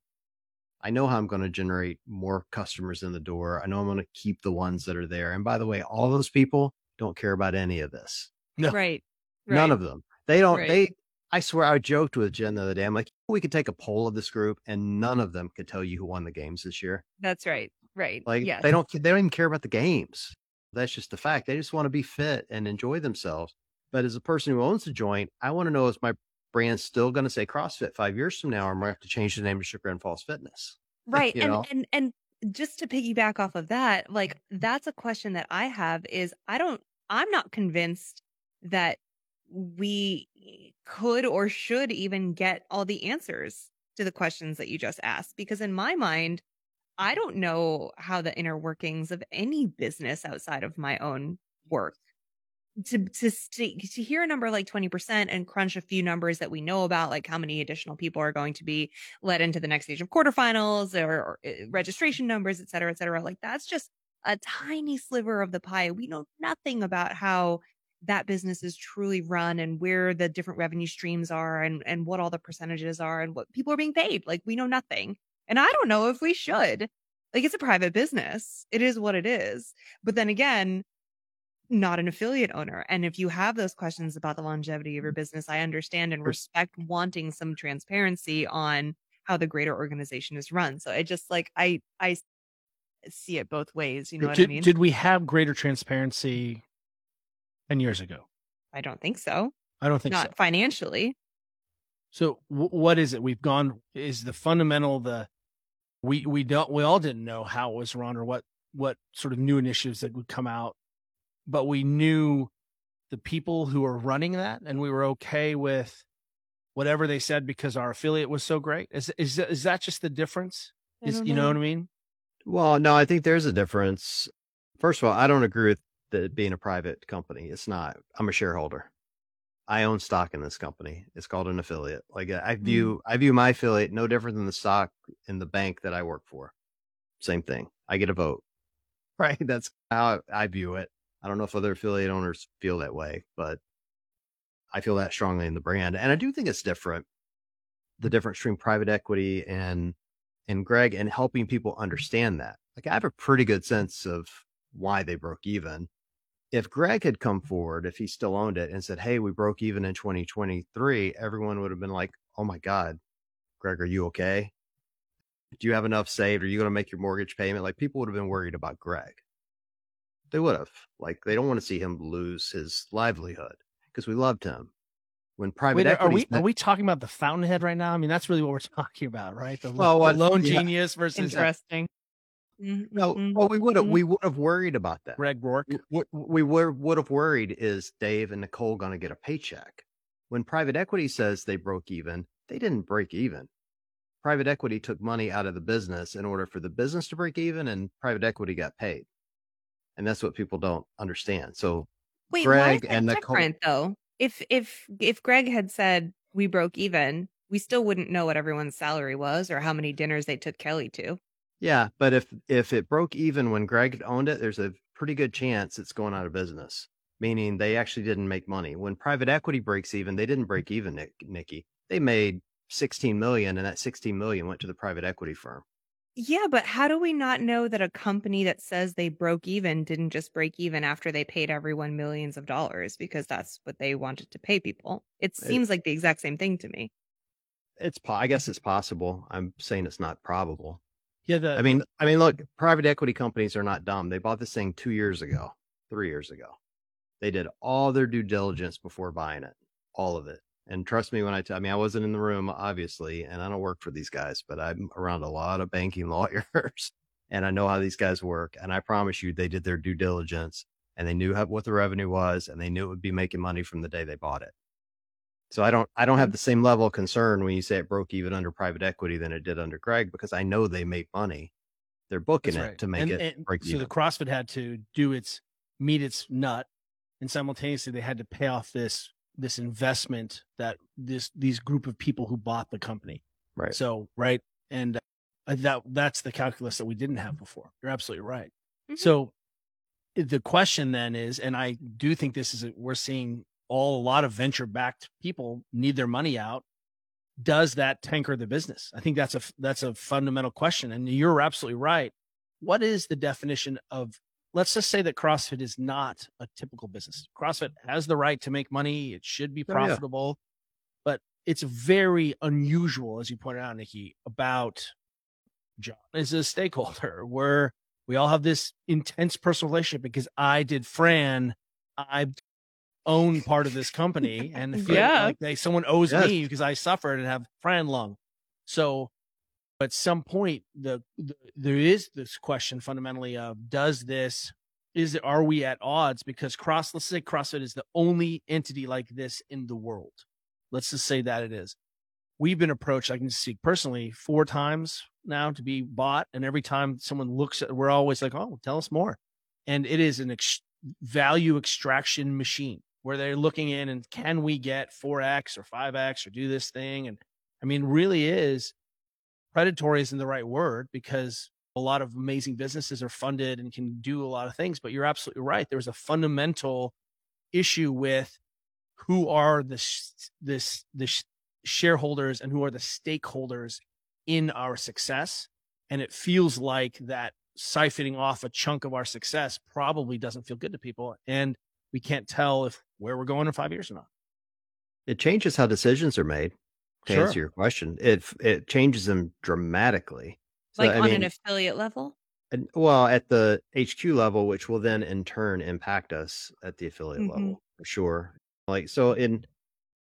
I know how I'm going to generate more customers in the door. I know I'm going to keep the ones that are there. And by the way, all those people don't care about any of this. No. Right. None of them. They don't, right. they, I swear I joked with Jen the other day. I'm like, we could take a poll of this group and none of them could tell you who won the games this year. That's right. Right. Like yes. they don't, they don't even care about the games. That's just the fact. They just want to be fit and enjoy themselves. But as a person who owns the joint, I want to know is my brand still going to say CrossFit five years from now, or am I have to change the name to Sugar and Falls Fitness? [laughs] Right. and, know? and and just to piggyback off of that, like that's a question that I have is I don't I'm not convinced that we could or should even get all the answers to the questions that you just asked. Because in my mind, I don't know how the inner workings of any business outside of my own work. To, to to hear a number like 20% and crunch a few numbers that we know about, like how many additional people are going to be let into the next stage of quarterfinals or, or uh, registration numbers, et cetera, et cetera. Like that's just a tiny sliver of the pie. We know nothing about how that business is truly run and where the different revenue streams are and, and what all the percentages are and what people are being paid. Like we know nothing. And I don't know if we should. Like it's a private business. It is what it is. But then again, not an affiliate owner. And if you have those questions about the longevity of your mm. business, I understand and respect wanting some transparency on how the greater organization is run. So I just like I I see it both ways. You know did, what I mean? Did we have greater transparency 10 years ago? I don't think so. I don't think so. Not so. financially. So w- what is it? We've gone is the fundamental the we we don't we all didn't know how it was run or what what sort of new initiatives that would come out, but we knew the people who were running that and we were okay with whatever they said because our affiliate was so great. Is is is that just the difference? Is don't you know know. what I mean? Well, no, I think there's a difference. First of all, I don't agree with it being a private company. It's not. I'm a shareholder. I own stock in this company. It's called an affiliate. Like I view, mm. I view my affiliate no different than the stock in the bank that I work for. Same thing. I get a vote, [laughs] right? That's how I view it. I don't know if other affiliate owners feel that way, but I feel that strongly in the brand. And I do think it's different. The difference between private equity and and Greg and helping people understand that. Like I have a pretty good sense of why they broke even. If Greg had come forward, if he still owned it and said, Hey, we broke even in 2023, everyone would have been like, Oh my God, Greg, are you okay? Do you have enough saved? Are you going to make your mortgage payment? Like people would have been worried about Greg. They would have. Like they don't want to see him lose his livelihood because we loved him. When private Wait, are equity, we are we talking about the fountainhead right now? I mean, that's really what we're [laughs] talking about, right? The, Well, the lone yeah. genius versus Interesting. Mhm, no, mhm. well, we would have mhm. we would have worried about that. Greg Rourke. what we were would have worried is Dave and Nicole going to get a paycheck. When private equity says they broke even, they didn't break even. Private equity took money out of the business in order for the business to break even, and private equity got paid. And that's what people don't understand. So Wait, Greg why is that and Nicole- different though? If if if Greg had said we broke even, we still wouldn't know what everyone's salary was or how many dinners they took Kelly to. yeah, but if if it broke even when Greg owned it, there's a pretty good chance it's going out of business. Meaning they actually didn't make money. When private equity breaks even, they didn't break even, Nick, Nikki. They made 16 million, and that 16 million went to the private equity firm. Yeah, but how do we not know that a company that says they broke even didn't just break even after they paid everyone millions of dollars because that's what they wanted to pay people? It It- seems like the exact same thing to me. It's I guess it's possible. I'm saying it's not probable. Yeah, the I mean, I mean, look, private equity companies are not dumb. They bought this thing two years ago, three years ago. They did all their due diligence before buying it, all of it. And trust me when I tell, I mean, I wasn't in the room, obviously, and I don't work for these guys, but I'm around a lot of banking [laughs] lawyers and I know how these guys work. And I promise you, they did their due diligence and they knew how, what the revenue was and they knew it would be making money from the day they bought it. So I don't, I don't have mm. the same level of concern when you say it broke even under private equity than it did under Greg because I know they make money. They're booking That's it to make And- it and break so even. So the CrossFit had to do its meet its nut, and simultaneously they had to pay off this this investment that this these group of people who bought the company. right. So right, and uh, that that's the calculus that we didn't have before. You're absolutely right. Mhm. So the question then is, and I do think this is we're seeing all a lot of venture backed people need their money out. Does that tanker the business? I think that's a that's a fundamental question, and you're absolutely right. What is the definition of? Let's just say that CrossFit is not a typical business. CrossFit has the right to make money; it should be Oh, yeah. profitable, but it's very unusual, as you pointed out, Nikki, about John is a stakeholder where we all have this intense personal relationship because I did Fran, I own part of this company and [laughs] feel Yeah. like they someone owes Yes. me because I suffered and have Fran lung. So at some point the, the there is this question fundamentally of does this is it are we at odds because cross let's say CrossFit is the only entity like this in the world. Let's just say that it is. We've been approached, I can speak personally, four times now to be bought. And every time someone looks at, we're always like, oh, tell us more. And it is an ex- value extraction machine where they're looking in and can we get 4x or 5x or do this thing? And I mean, really is predatory isn't the right word because a lot of amazing businesses are funded and can do a lot of things. But you're absolutely right. There's a fundamental issue with who are the this the shareholders and who are the stakeholders in our success. And it feels like that siphoning off a chunk of our success probably doesn't feel good to people. And we can't tell if where we're going in five years or not. It changes how decisions are made. To Sure. answer your question, it it changes them dramatically. So, like I on mean, an affiliate level. and- well, at the HQ level, which will then in turn impact us at the affiliate Mhm. level for sure. Like so, in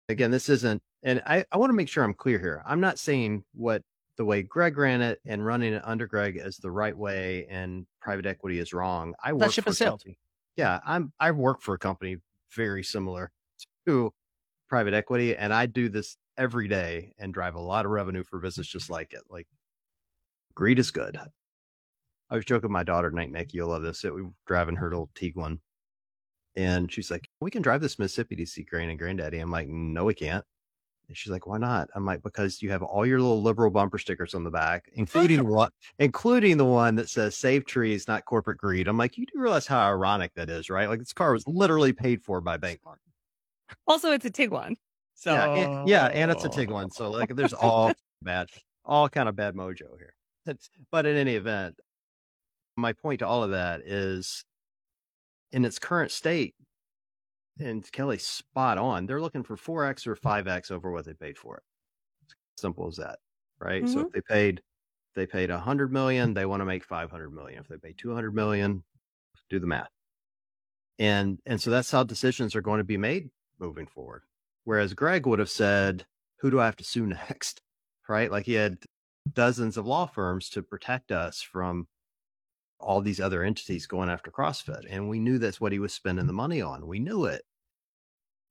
again, this isn't, and I I want to make sure I'm clear here. I'm not saying what the way Greg ran it and running it under Greg is the right way, and private equity is wrong. I work for a sailed. company. Yeah, I'm I work for a company very similar to private equity, and I do this every day and drive a lot of revenue for business just mm-hmm. like it. Like greed is good. I was joking with my daughter tonight, Nick, you'll love this. That we were driving her little Tiguan. And she's like, We can drive this Mississippi to see Gran and Granddaddy. I'm like, No, we can't. And she's like, Why not? I'm like, Because you have all your little liberal bumper stickers on the back, including [laughs] one including the one that says save trees, not corporate greed. I'm like, you do realize how ironic that is, right? Like this car was literally paid for by Bank Bankmark. Also, it's a Tiguan. So Yeah, and, yeah, and it's a Tiguan. So like there's all bad, all kind of bad mojo here. It's- but in any event, my point to all of that is in its current state, and Kelly's spot on, they're looking for 4x or 5x over what they paid for it. Simple as that. Right. So mm-hmm. if they paid they paid a hundred million, they want to make five hundred million. If they pay two hundred million, do the math. And and so that's how decisions are going to be made moving forward. Whereas Greg would have said, Who do I have to sue [laughs] next? Right? Like he had dozens of law firms to protect us from all these other entities going after CrossFit. And we knew that's what he was spending the money on. We knew it.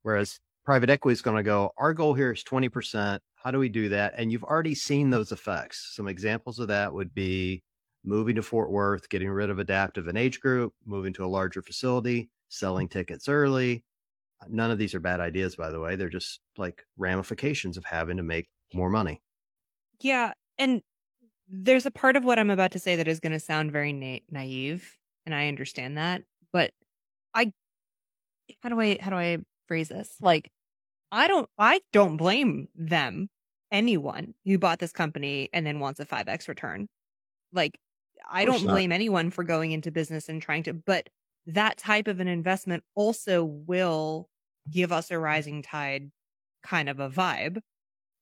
Whereas private equity is going to go, our goal here is 20%. How do we do that? And you've already seen those effects. Some examples of that would be moving to Fort Worth, getting rid of adaptive and age group, moving to a larger facility, selling tickets early. None of these are bad ideas, by the way. They're just like ramifications of having to make more money. Yeah, and there's a part of what I'm about to say that is going to sound very na- naive, and I understand that. But I, how do I how do I phrase this? Like, I don't I don't blame them, anyone who bought this company and then wants a five x return. Like, I don't not. blame anyone for going into business and trying to, but that type of an investment also will give us a rising tide kind of a vibe.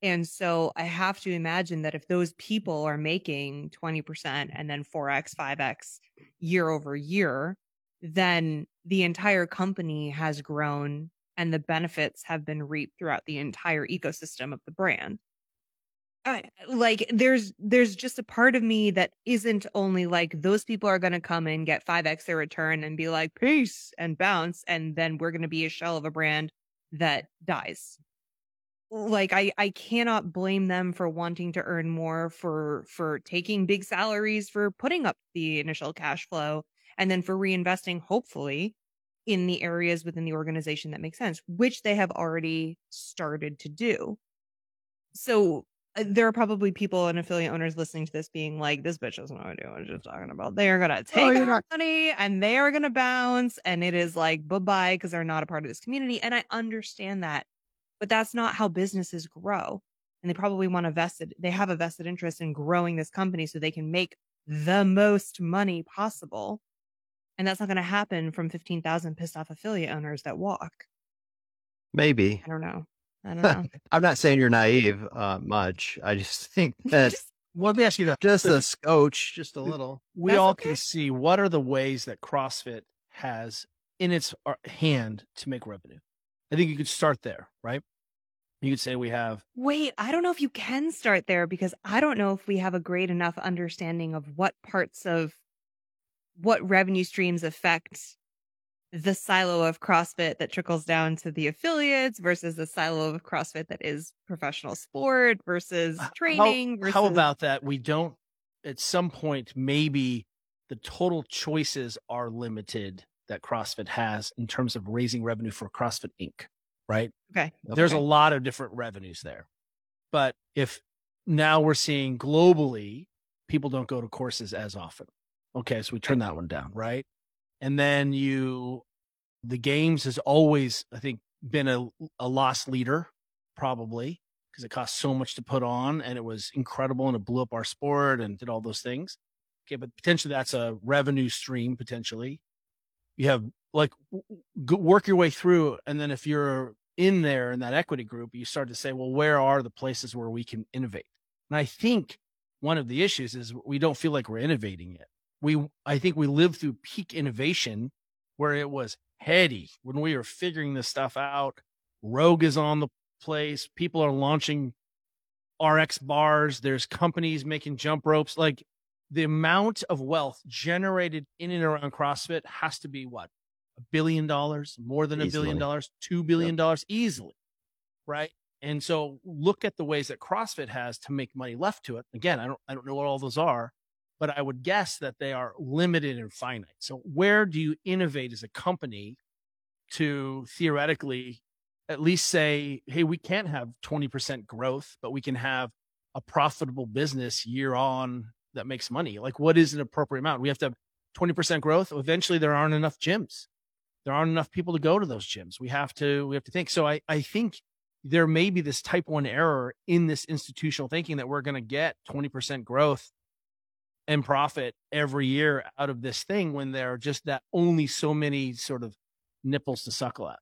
And so I have to imagine that if those people are making 20% and then 4x, 5x year over year, then the entire company has grown and the benefits have been reaped throughout the entire ecosystem of the brand. Like there's there's just a part of me that isn't only like those people are going to come and get 5x their return and be like peace and bounce and then we're going to be a shell of a brand that dies like I I cannot blame them for wanting to earn more for for taking big salaries for putting up the initial cash flow and then for reinvesting hopefully in the areas within the organization that make sense which they have already started to do. So Uh, there are probably people and affiliate owners listening to this being like this bitch doesn't know what I'm just talking about. They are going to oh, take you're not- money and they are going to bounce and it is like bye-bye because they're not a part of this community and I understand that but that's not how businesses grow. And they probably want a vested, they have a vested interest in growing this company so they can make the most money possible. And that's not going to happen from 15,000 pissed off affiliate owners that walk. Maybe. I don't know. I don't know. [laughs] I'm not saying you're naive uh, much. I just think [laughs] that Well, let me ask you this. just a scotch, just a little. we That's all okay. can see what are the ways that CrossFit has in its hand to make revenue. I think you could start there, right? You could say we have Wait, I don't know if you can start there because I don't know if we have a great enough understanding of what parts of what revenue streams affect the silo of CrossFit that trickles down to the affiliates versus the silo of CrossFit that is professional sport versus training. How, versus... how about that? We don't, at some point, maybe the total choices are limited that CrossFit has in terms of raising revenue for CrossFit Inc. Right? Okay. There's okay. a lot of different revenues there. But if now we're seeing globally, people don't go to courses as often. Okay. So we turn that one down. Right. And then you, the games has always, I think, been a, a loss leader, probably because it cost so much to put on and it was incredible and it blew up our sport and did all those things. Okay. But potentially that's a revenue stream, potentially. You have like work your way through. And then if you're in there in that equity group, you start to say, well, where are the places where we can innovate? And I think one of the issues is we don't feel like we're innovating yet. We, I think we lived through peak innovation where it was heady when we were figuring this stuff out. Rogue is on the place. People are launching RX bars. There's companies making jump ropes. Like the amount of wealth generated in and around CrossFit has to be what? A billion dollars, more than a billion dollars, two billion dollars easily. Right. And so look at the ways that CrossFit has to make money left to it. Again, I don't I don't know what all those are, but I would guess that they are limited and finite. So where do you innovate as a company to theoretically at least say, hey, we can't have 20% growth, but we can have a profitable business year on that makes money? Like, what is an appropriate amount? We have to have 20% growth. Eventually, there aren't enough gyms. There aren't enough people to go to those gyms. We have to, we have to think. So I, I think there may be this type one error in this institutional thinking that we're going to get 20% growth and profit every year out of this thing when there are just that only so many sort of nipples to suckle at.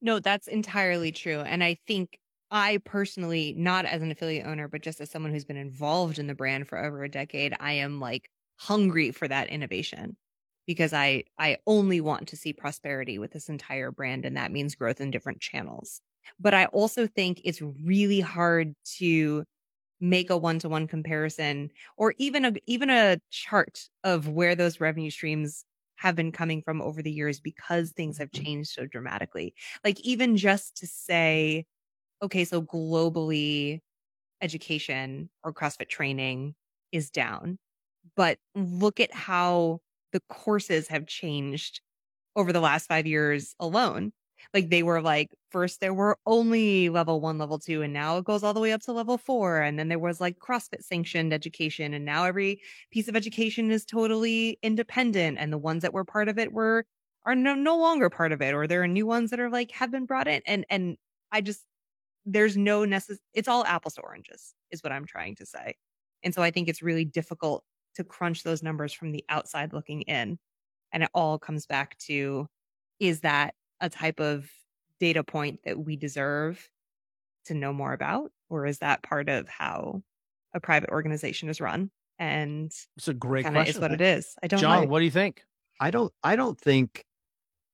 No, that's entirely true. And I think I personally, not as an affiliate owner, but just as someone who's been involved in the brand for over a decade, I am like hungry for that innovation because I I only want to see prosperity with this entire brand and that means growth in different channels. But I also think it's really hard to make a one-to-one comparison or even a even a chart of where those revenue streams have been coming from over the years because things have mm-hmm. changed so dramatically. Like even just to say okay, so globally education or CrossFit training is down. But look at how the courses have changed over the last five years alone. Like they were like, first there were only level one, level two, and now it goes all the way up to level four. And then there was like CrossFit sanctioned education. And now every piece of education is totally independent. And the ones that were part of it were are no, no longer part of it, or there are new ones that are like have been brought in. And and I just there's no necess it's all apples to oranges is what I'm trying to say. And so I think it's really difficult to crunch those numbers from the outside looking in. And it all comes back to is that a type of data point that we deserve to know more about? Or is that part of how a private organization is run? And it's a great question. is what it is. I don't John, know. what do you think? I don't I don't think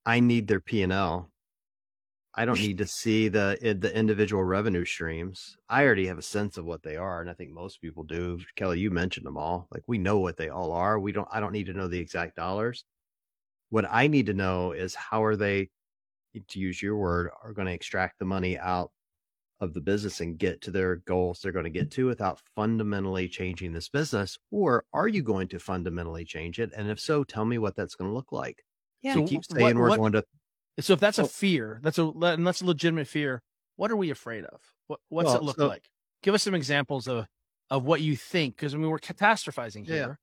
I need their P and L. I don't need to see the eh, the individual revenue streams. I already have a sense of what they are, and I think most people do. Kelly, you mentioned them all. Like we know what they all are. We don't. I don't need to know the exact dollars. What I need to know is how are they, to use your word, are going to extract the money out of the business and get to their goals they're going to get to without fundamentally changing this business, or are you going to fundamentally change it? And if so, tell me what that's going to look like. Yeah. So keep what- we're what- going to So if that's a oh fear, that's a and that's a legitimate fear. What are we afraid of? What what's Well, it look so- like? Give us some examples of of what you think, because I mean we're catastrophizing Yeah.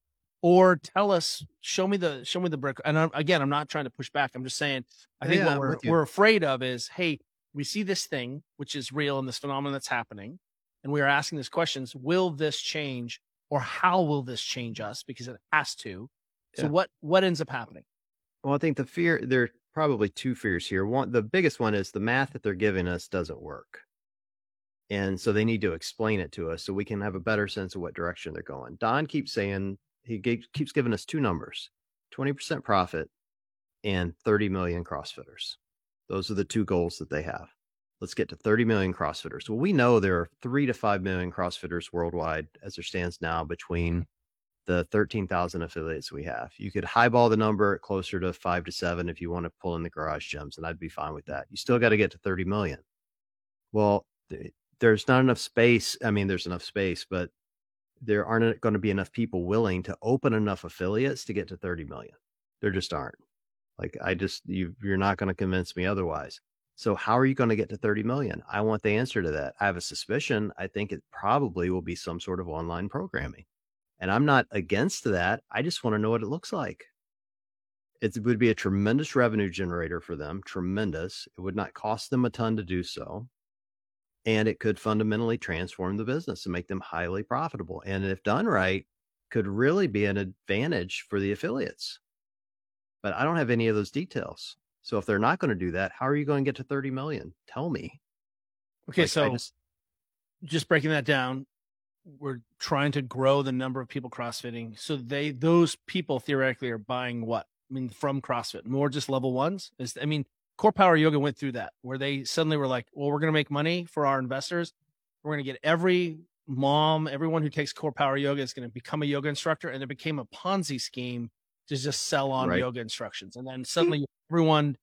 Or tell us, show me the show me the brick. And I'm, again, I'm not trying to push back. I'm just saying, I think yeah, what we're we're afraid of is, hey, we see this thing which is real and this phenomenon that's happening, and we are asking these questions: Will this change, or how will this change us? Because it has to. So Yeah. what what ends up happening? Well, I think the fear there are probably two fears here. One, the biggest one is the math that they're giving us doesn't work, and so they need to explain it to us so we can have a better sense of what direction they're going. Don keeps saying he keeps giving us two numbers: twenty percent profit and thirty million CrossFitters. Those are the two goals that they have. Let's get to 30 million CrossFitters. Well, we know there are three to five million CrossFitters worldwide as there stands now between the 13,000 affiliates we have. You could highball the number closer to five to seven if you want to pull in the garage gyms, and I'd be fine with that. You still got to get to 30 million. Well, th- there's not enough space. I mean, there's enough space, but there aren't going to be enough people willing to open enough affiliates to get to 30 million. There just aren't. Like, I just, you, you're not going to convince me otherwise. So, how are you going to get to 30 million? I want the answer to that. I have a suspicion. I think it probably will be some sort of online programming. And I'm not against that. I just want to know what it looks like. It would be a tremendous revenue generator for them, tremendous. It would not cost them a ton to do so. And it could fundamentally transform the business and make them highly profitable. And if done right, could really be an advantage for the affiliates. But I don't have any of those details. So if they're not going to do that, how are you going to get to 30 million? Tell me. Okay, Like, so just- just breaking that down, we're trying to grow the number of people CrossFitting. So they those people theoretically are buying what? I mean, from CrossFit, more just level ones. Is I mean, Core Power Yoga went through that where they suddenly were like, well, we're going to make money for our investors. We're going to get every mom, everyone who takes Core Power Yoga is going to become a yoga instructor, and it became a Ponzi scheme to just sell on Right. yoga instructions. And then hmm. suddenly everyone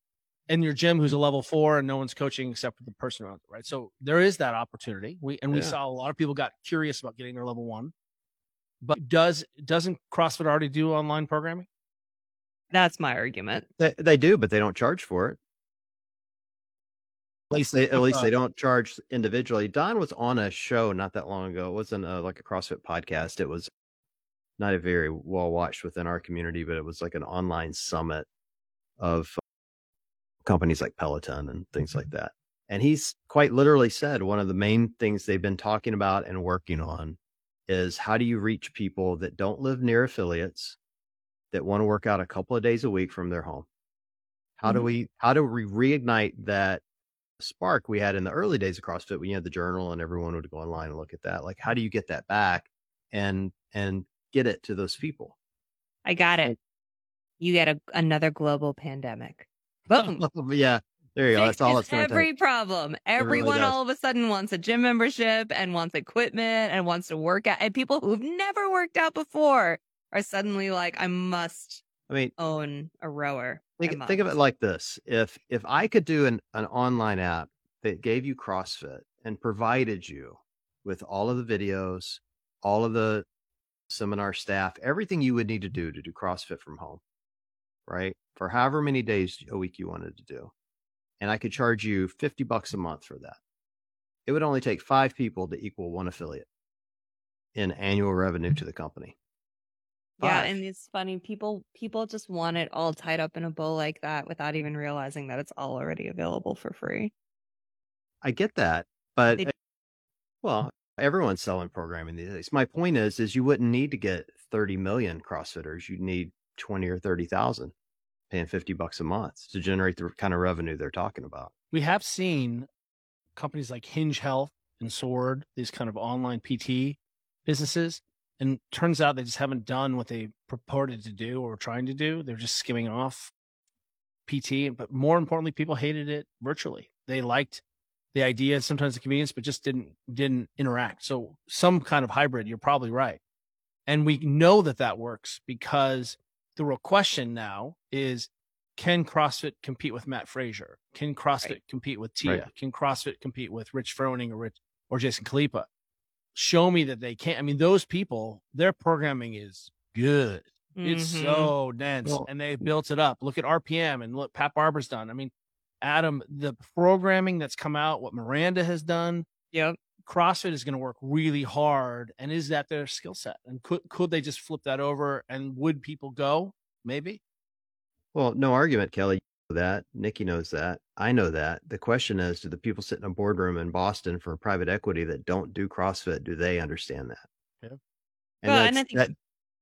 in your gym who's a level four and no one's coaching except for the person around it, right? So there is that opportunity. We and we Yeah. saw a lot of people got curious about getting their level one. But does doesn't CrossFit already do online programming? That's my argument. They, they do, but they don't charge for it. At least they at least uh-huh. they don't charge individually. Don was on a show not that long ago. It wasn't a, like a CrossFit podcast. It was not a very well watched within our community, but it was like an online summit of uh, companies like Peloton and things mm-hmm. like that. And he's quite literally said one of the main things they've been talking about and working on is how do you reach people that don't live near affiliates that want to work out a couple of days a week from their home? How do Mhm. we how do we reignite that spark we had in the early days of CrossFit when you had the journal and everyone would go online and look at that? Like how do you get that back and and get it to those people? I got it. You get a, another global pandemic. [laughs] Boom. yeah, there you go. That's all it's going every take. problem. Everyone does. all of a sudden wants a gym membership and wants equipment and wants to work out. And people who've never worked out before are suddenly like, I must I mean, own a rower. Think, think of it like this: if if I could do an an online app that gave you CrossFit and provided you with all of the videos, all of the seminar staff, everything you would need to do to do CrossFit from home, right? For however many days a week you wanted to do. And I could charge you 50 bucks a month for that. It would only take five people to equal one affiliate in annual revenue to the company. Yeah, Five. and it's funny. People people just want it all tied up in a bow like that without even realizing that it's all already available for free. I get that, but They- well, everyone's selling programming these days. My point is, is you wouldn't need to get 30 million CrossFitters. You'd need 20 or 30,000 paying 50 bucks a month to generate the kind of revenue they're talking about. We have seen companies like Hinge Health and Sword, these kind of online PT businesses. And turns out they just haven't done what they purported to do or were trying to do. They're just skimming off PT. But more importantly, people hated it virtually. They liked the idea, sometimes the convenience, but just didn't didn't interact. So some kind of hybrid. You're probably right, and we know that that works because the real question now is: Can CrossFit compete with Mat Fraser? Can CrossFit Right. compete with Tia? Right. Can CrossFit compete with Rich Froning or Rich or Jason Khalipa? Show me that they can't. I mean, those people, their programming is good. It's Mhm. so dense, Well- and they built it up. Look at RPM and look Pat Barber's done. I mean, Adam, the programming that's come out, what Miranda has done, Yep. CrossFit is going to work really hard. And is that their skill set? And could could they just flip that over? And would people go? Maybe. Well, no argument, Kelly. You know that Nikki knows that. I know that. The question is, do the people sit in a boardroom in Boston for private equity that don't do CrossFit, do they understand that? Yeah. And, Well, and I think- that,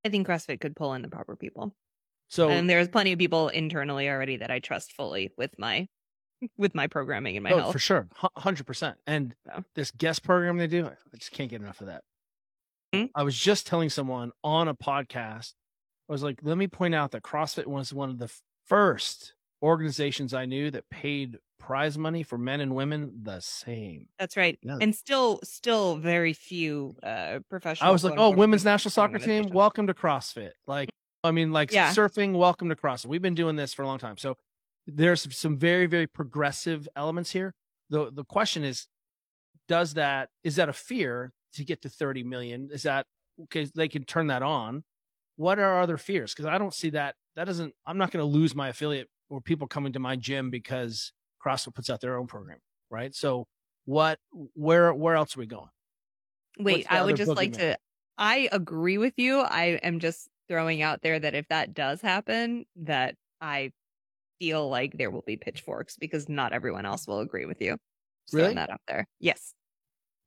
I think CrossFit could pull in the proper people. So and there's plenty of people internally already that I trust fully with my with my programming and my oh, health. for sure, hundred percent. And Yeah. this guest program they do, I just can't get enough of that. Hmm? I was just telling someone on a podcast. I was like, let me point out that CrossFit was one of the first organizations I knew that paid prize money for men and women the same. That's right. Yeah. And still, still very few uh, professional. I was like, oh, women's national soccer team, welcome to CrossFit. Like, I mean, like Yeah. surfing, welcome to CrossFit. We've been doing this for a long time. So there's some very, very progressive elements here. The the question is, does that is that a fear to get to 30 million? Is that okay? They can turn that on. What are other fears? Because I don't see that. That doesn't. I'm not going to lose my affiliate or people coming to my gym because CrossFit puts out their own program, right? So what? Where? Where else are we going? Wait, I would just like boogeyman? to. I agree with you. I am just throwing out there that if that does happen, that I feel like there will be pitchforks because not everyone else will agree with you. Just Really? That out there. Yes.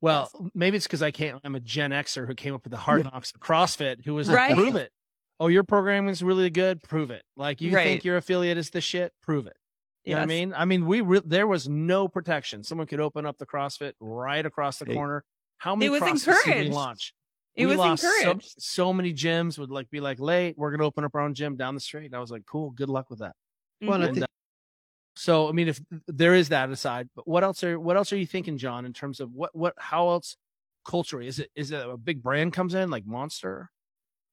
Well, maybe it's because I can't. I'm a Gen Xer who came up with the hard knocks of CrossFit. Who was Right. like, prove it. Oh, your program is really good. Prove it. Like you Right. think your affiliate is the shit. Prove it. You know what I mean? I mean, we re- there was no protection. Someone could open up the CrossFit right across the corner. How many was CrossFits did we encouraged. launch? It we was lost so- encouraged. So, many gyms would like be like, late. We're gonna open up our own gym down the street. And I was like, cool. Good luck with that. Well, I. Think- uh, so I mean, if there is that aside, but what else are what else are you thinking, John, in terms of what what how else culturally is it is it a big brand comes in like Monster?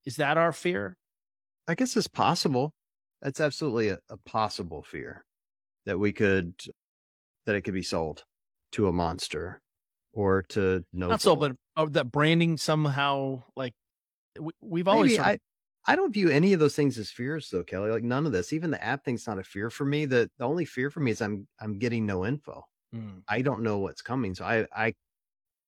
Is that our fear? I guess it's possible. That's absolutely a, a possible fear that we could that it could be sold to a monster or to no Not so, but uh, that branding somehow like we, we've always Maybe I I don't view any of those things as fears though, Kelly. Like none of this. Even the app thing's not a fear for me. The the only fear for me is I'm I'm getting no info. Mm. I don't know what's coming. So I I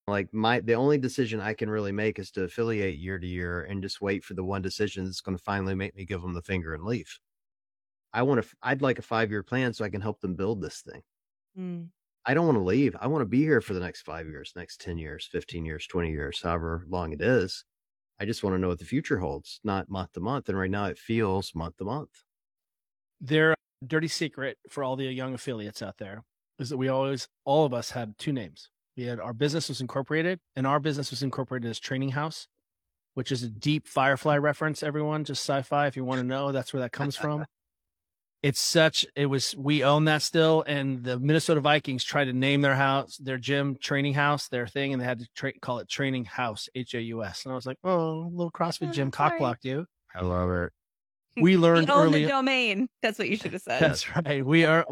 like my the only decision I can really make is to affiliate year to year and just wait for the one decision that's going to finally make me give them the finger and leave. I want to I'd like a 5-year plan so I can help them build this thing. Mm. I don't want to leave. I want to be here for the next 5 years, next 10 years, 15 years, 20 years, however long it is. I just want to know what the future holds, not month to month. And right now it feels month to month. their dirty secret for all the young affiliates out there is that we always all of us had two names. We had our business was incorporated, and our business was incorporated as Training House, which is a deep Firefly reference. Everyone, just sci-fi. If you want to know, that's where that comes from. [laughs] It's such. It was. We own that still, and the Minnesota Vikings tried to name their house, their gym, Training House, their thing, and they had to tra- call it Training House, H A U S. And I was like, oh, little CrossFit Oh, gym sorry. cockblocked you. I love it. We [laughs] learned We own early. the domain. That's what you [laughs] should have said. That's right. We are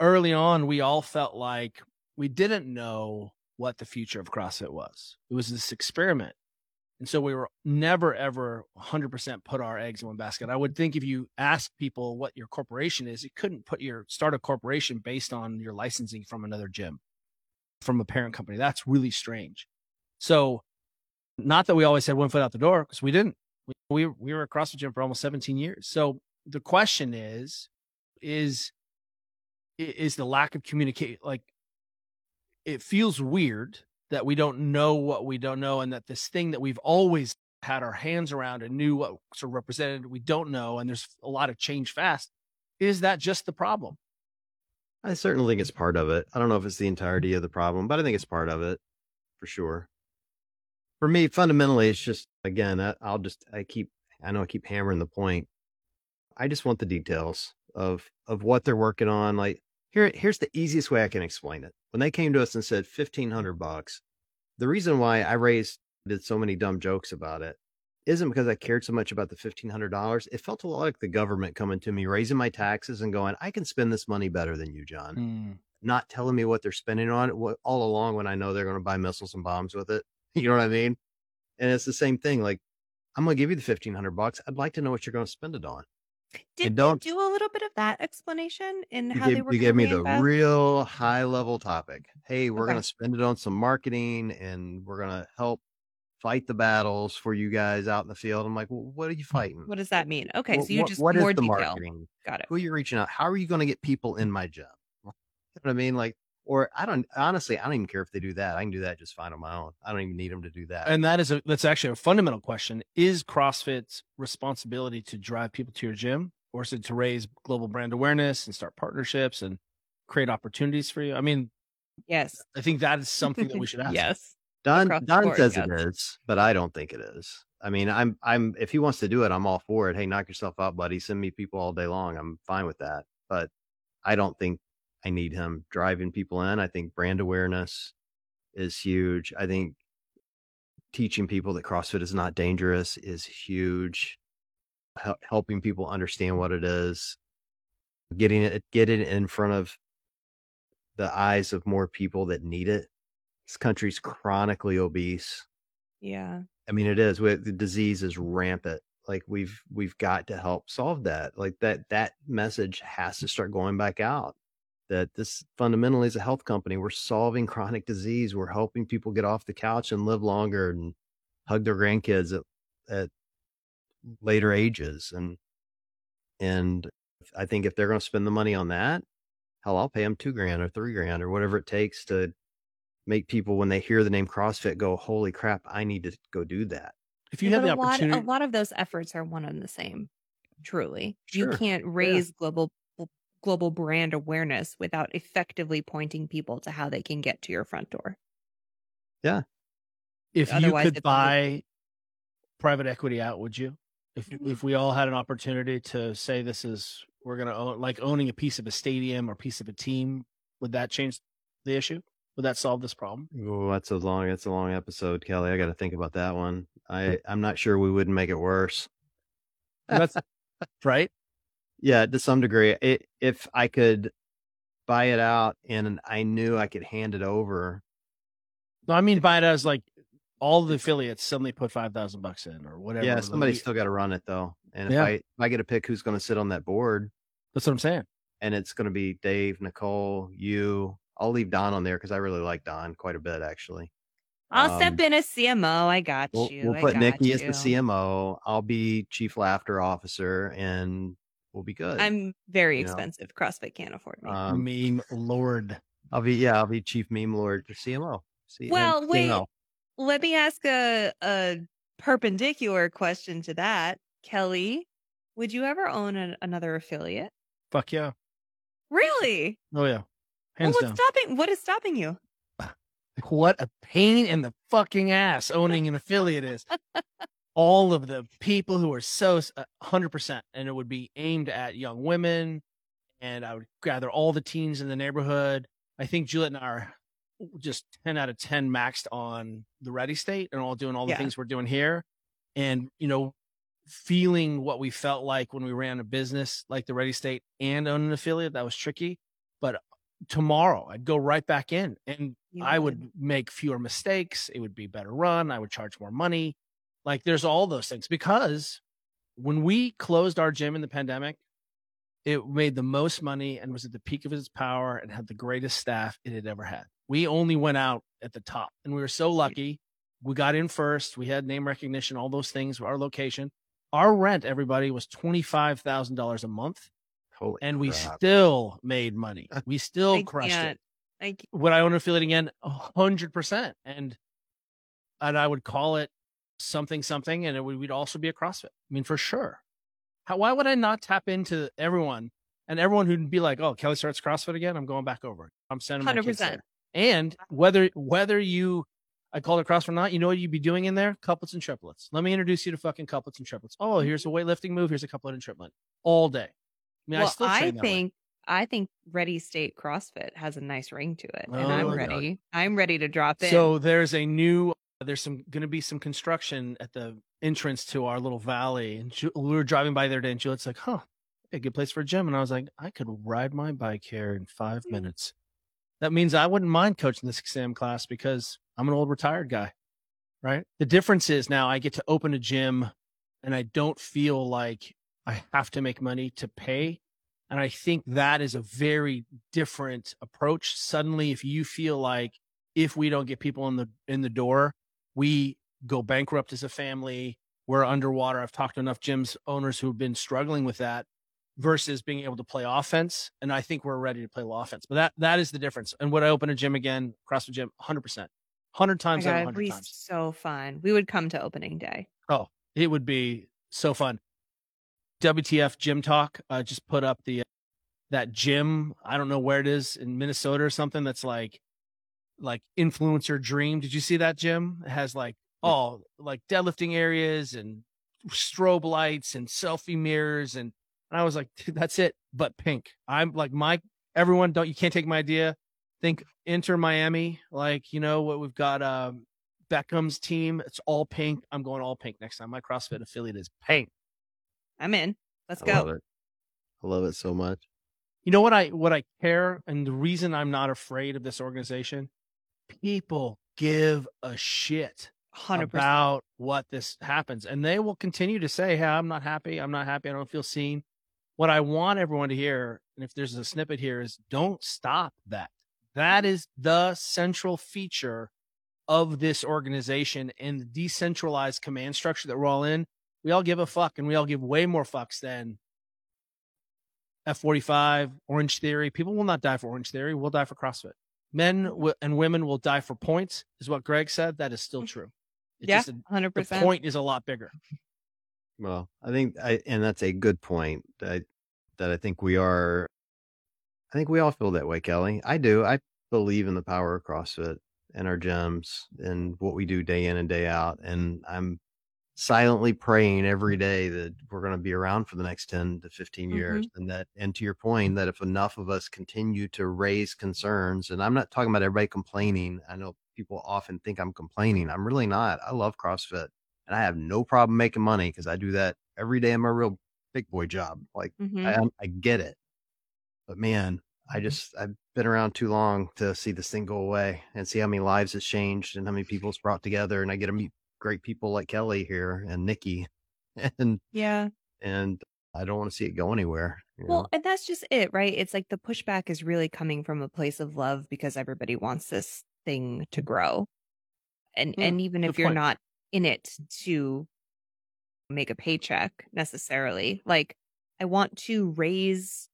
early on. We all felt like we didn't know what the future of CrossFit was. It was this experiment, and so we were never ever 100% put our eggs in one basket. I would think if you ask people what your corporation is, you couldn't put your start a corporation based on your licensing from another gym, from a parent company. That's really strange. So, not that we always had one foot out the door because we didn't. We, we we were a CrossFit gym for almost 17 years. So the question is, is is the lack of communication, like it feels weird that we don't know what we don't know and that this thing that we've always had our hands around and knew what sort of represented we don't know and there's a lot of change fast is that just the problem I certainly think it's part of it. I don't know if it's the entirety of the problem, but I think it's part of it for sure. For me, fundamentally, it's just, again, I, I'll just, I keep, I know I keep hammering the point. I just want the details of, of what they're working on. Like here, here's the easiest way I can explain it. When they came to us and said 1500 bucks, the reason why I raised, did so many dumb jokes about it isn't because I cared so much about the $1,500. It felt a lot like the government coming to me, raising my taxes and going, I can spend this money better than you, John. Mm. Not telling me what they're spending on it what, all along when I know they're going to buy missiles and bombs with it. [laughs] You know what I mean? And it's the same thing. Like, I'm going to give you the 1500 bucks. I'd like to know what you're going to spend it on. Did you don't- do a little bit of that explanation in You how they gave, were you gave me the reinvest? real high level topic. Hey, we're going to spend it on some marketing and we're going to help fight the battles for you guys out in the field. I'm like, well, what are you fighting? What does that mean? Okay, Wh- so you what- just what is more the detail. marketing? Got it. Who are you reaching out? How are you going to get people in my gym? [laughs] You know what I mean? Like, or I don't honestly, I don't even care if they do that. I can do that just fine on my own. I don't even need them to do that. and that is a that's actually a fundamental question is crossfit's responsibility to drive people to your gym or is it to raise global brand awareness and start partnerships and create opportunities for you i mean Yes. i think that is something that we [laughs] should ask yes. Don Don board, says yes. it is, but I don't think it is. I mean, I'm I'm if he wants to do it, I'm all for it. Hey, knock yourself out, buddy. Send me people all day long. I'm fine with that. But I don't think I need him driving people in. I think brand awareness is huge. I think teaching people that CrossFit is not dangerous is huge. Hel- helping people understand what it is, getting it, getting it in front of the eyes of more people that need it. This country's chronically obese. Yeah. I mean, it is. The disease is rampant. Like we've we've got to help solve that. Like that that message has to start going back out. That this fundamentally is a health company. We're solving chronic disease. We're helping people get off the couch and live longer and hug their grandkids at at later ages. And and I think if they're going to spend the money on that, hell, I'll pay them two grand or three grand or whatever it takes to make people when they hear the name CrossFit go, "Holy crap, I need to go do that." If you Yeah, have the a lot, opportunity, a lot of those efforts are one and the same. Truly, you can't raise global global brand awareness without effectively pointing people to how they can get to your front door. Yeah. If you could it's only- buy private equity out, would you? If if we all had an opportunity to say this is we're gonna own like owning a piece of a stadium or piece of a team, would that change the issue? Would that solve this problem? Oh, that's a long, that's a long episode, Kelly. I got to think about that one. I, I'm not sure we wouldn't make it worse. That's right. Yeah, to some degree. It, if I could buy it out and I knew I could hand it over, No, I mean buy it as like all the affiliates suddenly put five thousand bucks in or whatever. yeah, the somebody's le- still got to run it though. And if I, if I get to pick who's going to sit on that board, That's what I'm saying. and it's going to be Dave, Nicole, you. I'll leave Don on there because I really like Don quite a bit, actually. I'll Um, step in as CMO. I got We'll, you. we'll put got Nikki as the. CMO. I'll be Chief Laughter Officer, and we'll be good. I'm very you know. expensive. CrossFit can't afford me. Um, Meme Lord. I'll be yeah, I'll be Chief Meme Lord for CMO. C- Well, and wait. CMO. Let me ask a a perpendicular question to that, Kelly. Would you ever own an, another affiliate? Fuck yeah. Really? Oh yeah. Well, what's down. stopping? What is stopping you? What a pain in the fucking ass owning an affiliate is. [laughs] All of the people who are so uh, hundred percent, and it would be aimed at young women, and I would gather all the teens in the neighborhood. I think Juliet and I are just ten out of ten maxed on the Ready State and all doing all the Yeah. things we're doing here, and you know, feeling what we felt like when we ran a business like the Ready State and own an affiliate. That was tricky, but tomorrow I'd go right back in and You I would make fewer mistakes. It would be better run. I would charge more money. Like there's all those things because when we closed our gym in the pandemic, it made the most money and was at the peak of its power and had the greatest staff it had ever had. We only went out at the top and we were so lucky. We got in first. We had name recognition, all those things, our location. Our rent, everybody, was $25,000 a month Holy and we still made money. [laughs] We still I crushed it can't. Would I own an affiliate again? A hundred percent. And and I would call it something something, and it would we'd also be a CrossFit. I mean, for sure. How why would I not tap into everyone and everyone who'd be like, "Oh, Kelly starts CrossFit again. I'm going back over. I'm sending my kids 100%. there." And whether whether you I call it CrossFit or not, you know what you'd be doing in there? Couplets and triplets. Let me introduce you to fucking couplets and triplets. Oh, here's mm-hmm. a weightlifting move. Here's a couplet and triplet all day. I mean, I well, still I way. think I think Ready State CrossFit has a nice ring to it, and Oh I'm God. ready. I'm ready to drop in. So there's a new Uh, there's some going to be some construction at the entrance to our little valley, and we were driving by there today, and Juliet's like, "Huh, a good place for a gym," and I was like, "I could ride my bike here in five minutes." That means I wouldn't mind coaching this exam class because I'm an old retired guy, right? The difference is now I get to open a gym, and I don't feel like I have to make money to pay. And I think that is a very different approach. Suddenly, if you feel like if we don't get people in the in the door, we go bankrupt as a family. We're underwater. I've talked to enough gyms owners who've been struggling with that versus being able to play offense. And I think we're ready to play offense. But that that is the difference. And would I open a gym again, CrossFit gym, 100%. 100 Oh times out of God, 100 it'd be times. so fun. We would come to opening day. Oh, it would be so fun. WTF Gym Talk uh, just put up the that gym. I don't know where it is in Minnesota or something. That's like like influencer dream. Did you see that gym? It has like oh like deadlifting areas and strobe lights and selfie mirrors and and I was like, dude, that's it, but pink. I'm like my everyone don't you can't take my idea. Think Inter Miami, like you know what we've got. Um, Beckham's team, it's all pink. I'm going all pink next time. My CrossFit affiliate is pink. I'm in. Let's I go. love it. I love it so much. You know what I what I care, and the reason I'm not afraid of this organization, people give a shit 100%. about what this happens, and they will continue to say, "Hey, I'm not happy. I'm not happy. I don't feel seen." What I want everyone to hear, and if there's a snippet here, is don't stop that. That is the central feature of this organization and the decentralized command structure that we're all in. We all give a fuck, and we all give way more fucks than F45, Orange Theory. People will not die for Orange Theory. We'll die for CrossFit. Men w- and women will die for points, is what Greg said. That is still mm. true. It's Yeah, just a- 100%. the point is a lot bigger. Well, I think I and that's a good point. That that I think we are. I think we all feel that way, Kelly. I do. I believe in the power of CrossFit and our gyms and what we do day in and day out. And I'm silently praying every day that we're going to be around for the next 10 to 15 years. And that, and to your point, that if enough of us continue to raise concerns, and I'm not talking about everybody complaining. I know people often think I'm complaining. I'm really not. I love CrossFit and I have no problem making money because I do that every day in my real big boy job. Like Mhm. I, I get it, but man, I just I've been around too long to see this thing go away and see how many lives has changed and how many people's brought together. And I get to meet great people like Kelly here and Nikki, [laughs] and yeah. and I don't want to see it go anywhere. Well, know? and that's just it, right? It's like the pushback is really coming from a place of love because everybody wants this thing to grow. And Mm, and even if you're point. not in it to make a paycheck necessarily, like I want to raise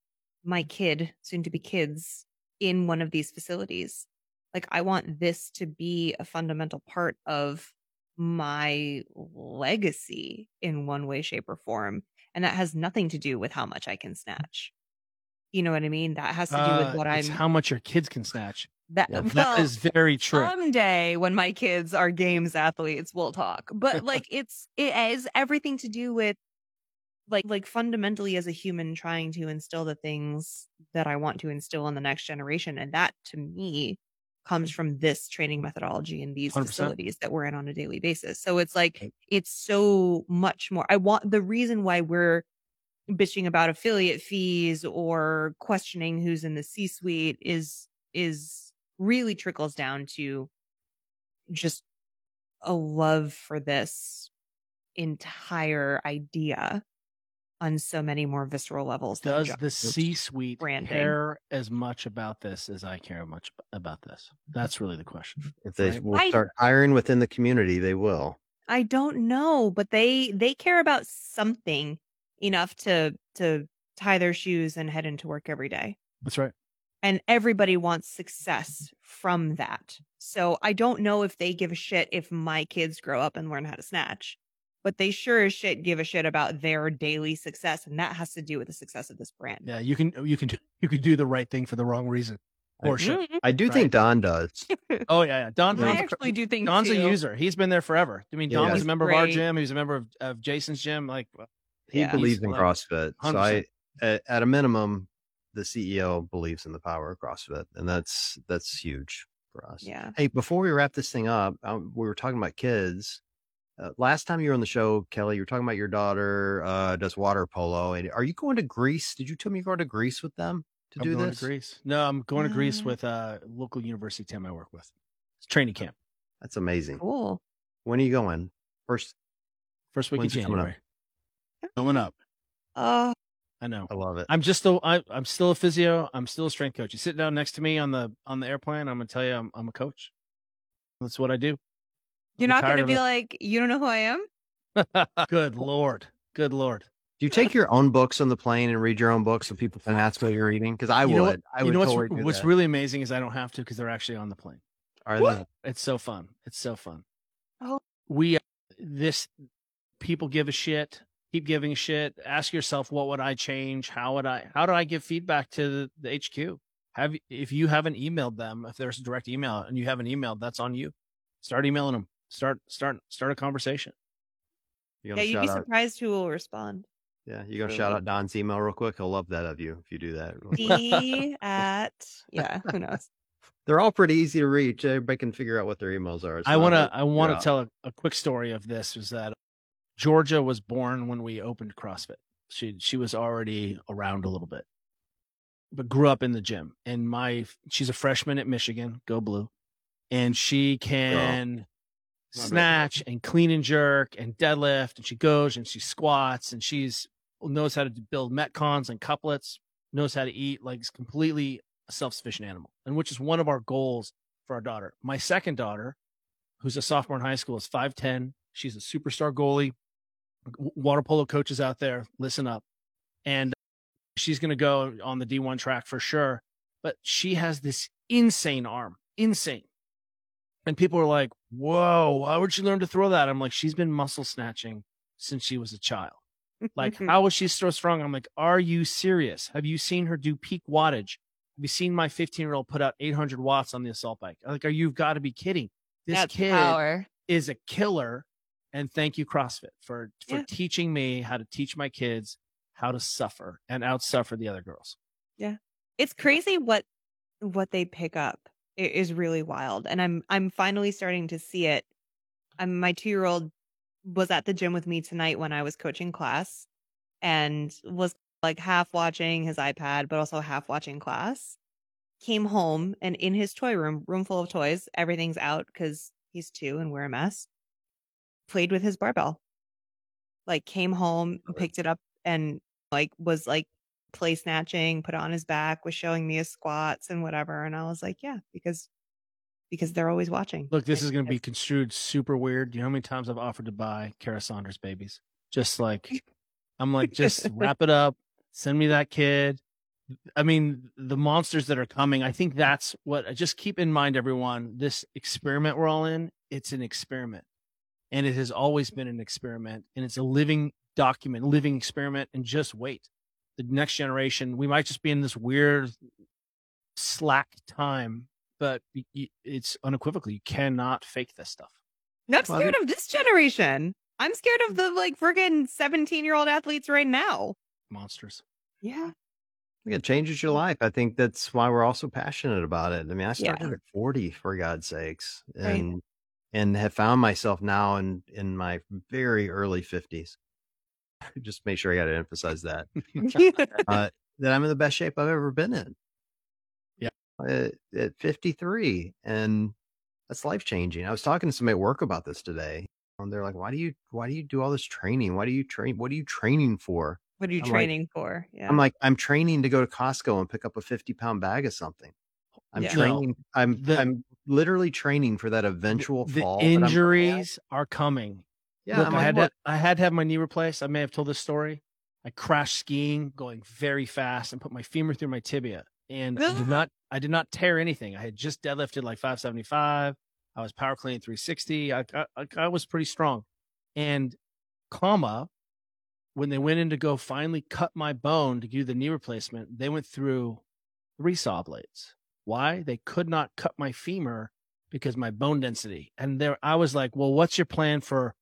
my kid, soon to be kids, in one of these facilities. Like I want this to be a fundamental part of my legacy in one way, shape, or form. And that has nothing to do with how much I can snatch. You know what I mean? That has to do Uh, with what I'm it's how much your kids can snatch. that Yeah, well, is very true. someday when my kids are games athletes, we'll talk. But like it's it has everything to do with like like fundamentally as a human trying to instill the things that I want to instill in the next generation. And that to me comes from this training methodology in these 100%. facilities that we're in on a daily basis. So it's like it's so much more. I want the reason why we're bitching about affiliate fees or questioning who's in the C suite is is really trickles down to just a love for this entire idea on so many more visceral levels. Does just- the C-suite branding. care as much about this as I care much about this? That's really the question. if they right. will I- start hiring within the community, they will. I don't know, but they they care about something enough to to tie their shoes and head into work every day. That's right. and everybody wants success from that. So I don't know if they give a shit if my kids grow up and learn how to snatch, but they sure as shit give a shit about their daily success, and that has to do with the success of this brand. Yeah, you can you can do you can do the right thing for the wrong reason. Or shit. Mhm. I do Right. think Don does. [laughs] Oh yeah, yeah. Don, I Don's, a, actually do think Don's a user. He's been there forever. I mean, Yeah. Don was a member of our gym. He was a member of, of Jason's gym. Like, He Yeah. believes in like CrossFit. So 100%. I, at, at a minimum, the CEO believes in the power of CrossFit, and that's that's huge for us. Yeah. Hey, before we wrap this thing up, um, we were talking about kids. Uh, last time you were on the show, Kelly, you were talking about your daughter uh, does water polo. And are you going to Greece? Did you tell me you're going to Greece with them to I'm do going this? to Greece. No, I'm going to Greece with a local university team I work with. It's training camp. That's amazing. Cool. When are you going? First, First week When's of it coming up? January. Coming up. Uh, I know. I love it. I'm just still I, I'm still a physio. I'm still a strength coach. You sit down next to me on the on the airplane. I'm gonna tell you I'm I'm a coach. That's what I do. You're not going to be it. like, you don't know who I am? [laughs] Good lord. Good lord. Do you take your own books on the plane and read your own books so people can ask what you're reading? Because I You would. know what- I you would know what's totally do what's really amazing is I don't have to because they're actually on the plane. Are they? It's so fun. It's so fun. Oh. We this people give a shit. Keep giving a shit. Ask yourself, what would I change? How would I? How do I give feedback to the, the HQ? Have if you haven't emailed them, if there's a direct email and you haven't emailed, that's on you. Start emailing them. Start start start a conversation. You Yeah, you'd be out- surprised who will respond. Yeah, you gonna shout out Don's email real quick? He'll love that of you if you do that. [laughs] D at yeah, who knows? [laughs] They're all pretty easy to reach. Everybody can figure out what their emails are. It's I want to hard I wanna out. tell a, a quick story of this was that Georgia was born when we opened CrossFit. She she was already around a little bit. But grew up in the gym. And my she's a freshman at Michigan, go blue. And she can Snatch and clean and jerk and deadlift and she goes and she squats and she's knows how to build metcons and couplets, knows how to eat, like is completely a self-sufficient animal. And which is one of our goals for our daughter. My second daughter, who's a sophomore in high school, is 5'10. She's a superstar goalie. Water polo coaches out there, listen up. And she's going to go on the D1 track for sure. But she has this insane arm, insane. And people are like, whoa, why would she learn to throw that? I'm like, she's been muscle snatching since she was a child. Like, [laughs] how is she so strong? I'm like, are you serious? Have you seen her do peak wattage? Have you seen my 15 year old put out 800 watts on the assault bike? I'm Like, are you've got to be kidding? This That's kid power. is a killer. And thank you, CrossFit, for for Yeah. teaching me how to teach my kids how to suffer and outsuffer the other girls. Yeah. It's crazy what what they pick up. It is really wild, and I'm I'm finally starting to see it. I'm my two year old was at the gym with me tonight when I was coaching class, and was like half watching his iPad, but also half watching class. Came home and in his toy room, room full of toys, everything's out because he's two and we're a mess. Played with his barbell. Like came home, picked it up, and like was like play snatching, put on his back, was showing me his squats and whatever. And I was like, yeah, because because they're always watching. Look, this is going to be construed super weird. You know how many times I've offered to buy Kara Saunders babies? Just like, [laughs] I'm like, just wrap it up. Send me that kid. I mean, the monsters that are coming, I think that's what, uh, just keep in mind, everyone, this experiment we're all in, it's an experiment. And it has always been an experiment. And it's a living document, living experiment. And just wait. The next generation, we might just be in this weird slack time, but y- y- it's unequivocal. You cannot fake this stuff. I'm Well, scared of this generation. I'm scared of the like friggin' 17 year old athletes right now. Monsters. Yeah. It changes your life. I think that's why we're all so passionate about it. I mean, I Yeah. started at 40 for God's sakes Right. and and have found myself now in in my very early 50s. Just make sure I got to emphasize that. [laughs] uh, that I'm in the best shape I've ever been in. Yeah. At, at 53 and that's life changing. I was talking to somebody at work about this today. And they're like, "Why do you why do you do all this training? Why do you train? What are you training for?" what are you I'm like- training for? Yeah. I'm like, I'm training to go to Costco and pick up a 50 pound bag of something. I'm Yeah. No. training. I'm The- I'm literally training for that eventual the fall. that I'm gonna have. injuries are coming. Yeah, Look, I had to, I had to have my knee replaced. I may have told this story. I crashed skiing, going very fast, and put my femur through my tibia. And I did not, [laughs] I did not tear anything. I had just deadlifted like 575. I was power cleaning 360. I, I, I- I was pretty strong. And comma, when they went in to go finally cut my bone to do the knee replacement, they went through three saw blades. Why? They could not cut my femur because my bone density. And there, I was like, well, what's your plan for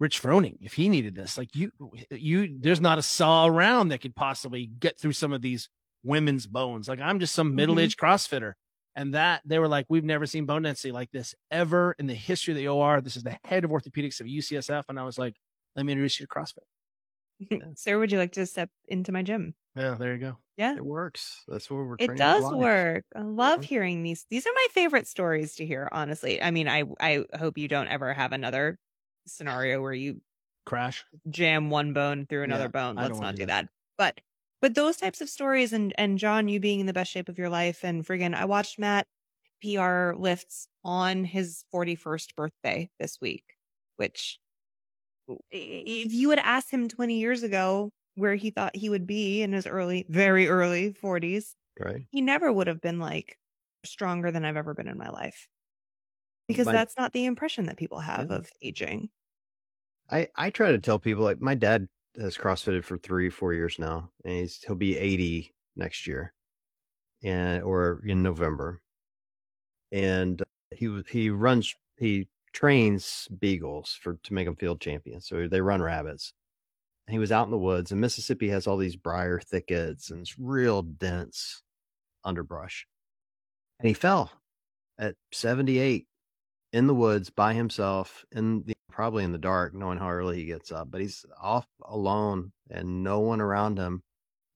Rich Froning if he needed this? Like you, you, there's not a saw around that could possibly get through some of these women's bones. Like I'm just some middle aged CrossFitter. And that they were like, we've never seen bone density like this ever in the history of the OR. This is the head of orthopedics of UCSF. And I was like, let me introduce you to CrossFit. [laughs] Sir, would you like to step into my gym? Yeah, there you go. Yeah. it works. That's what we're. It does work. I love Mhm. hearing these. These are my favorite stories to hear, honestly. I mean, I I hope you don't ever have another scenario where you Crash. jam one bone through another Yeah, bone. Let's not do that. that. But but those types of stories and and John, you being in the best shape of your life and friggin' I watched Matt PR lifts on his 41st birthday this week, which if you had asked him 20 years ago where he thought he would be in his early, very early 40s, Right. he never would have been like stronger than I've ever been in my life. Because My- that's not the impression that people have Yeah. of aging. I I try to tell people like my dad has CrossFitted for three four years now, and he's he'll be 80 next year, and or in November, and he was he runs he trains beagles for to make them field champions. So they run rabbits, he was out in the woods, and Mississippi has all these briar thickets and it's real dense underbrush. And he fell at 78 in the woods by himself, in the, probably in the dark, knowing how early he gets up. But he's off alone and no one around him.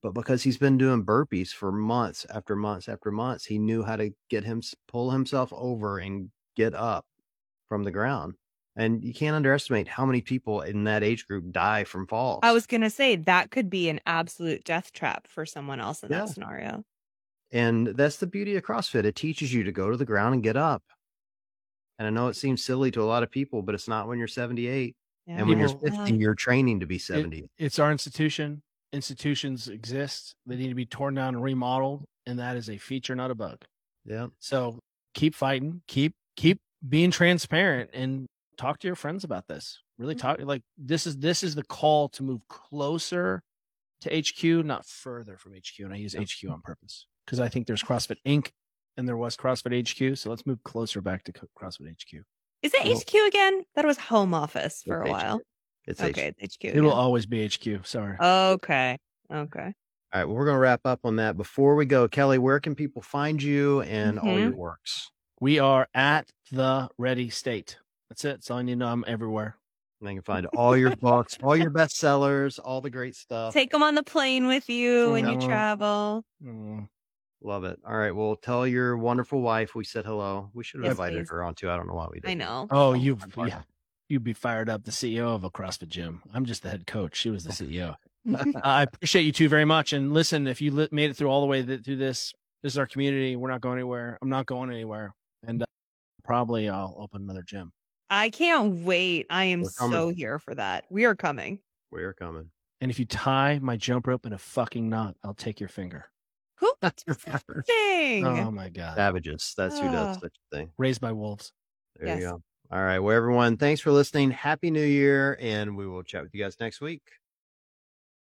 But because he's been doing burpees for months after months after months, he knew how to get him pull himself over and get up from the ground. And you can't underestimate how many people in that age group die from falls. I was going to say that could be an absolute death trap for someone else in Yeah. that scenario. And that's the beauty of CrossFit. It teaches you to go to the ground and get up. And I know it seems silly to a lot of people, but it's not when you're 78. And when you're People- uh 50, you're training to be 70. It's our institution. Institutions exist. They need to be torn down and remodeled, and that is a feature, not a bug. yeah. So keep fighting. Keep keep being transparent and talk to your friends about this. Really mm. talk like this is this is the call to move closer to HQ, not further from HQ. And I use HQ on purpose because I think there's CrossFit Inc. and there was CrossFit HQ. So let's move closer back to CrossFit HQ. Is it Well- HQ again? That was home office for a while. HQ. It's Okay, HQ. it's HQ. It will always be HQ. Sorry. Okay. Okay. All right. Well, we're going to wrap up on that. Before we go, Kelly, where can people find you and all your works? we are at the ready state. That's it. That's all you need to know. I'm everywhere. And they can find all your books, all your bestsellers, all the great stuff. Take them on the plane with you when you travel. Mm. Love it. All right. Well, tell your wonderful wife we said hello. We should have Yes, invited please. her on too. I don't know why we did. I know. Oh, you yeah, you'd be fired up. The CEO of a CrossFit gym. I'm just the head coach. She was the [laughs] CEO. [laughs] I appreciate you two very much. And listen, if you li- made it through all the way th- through this, this is our community. We're not going anywhere. I'm not going anywhere. And uh, probably I'll open another gym. I can't wait. I am so here for that. We are coming. We're coming. And if you tie my jump rope in a fucking knot, I'll take your finger. Who? [laughs] That's your favorite. Dang. Oh my god! Savages. That's who does Ah. such a thing. Raised by wolves. There Yes. you go. All right. Well, everyone, thanks for listening. Happy New Year. And we will chat with you guys next week.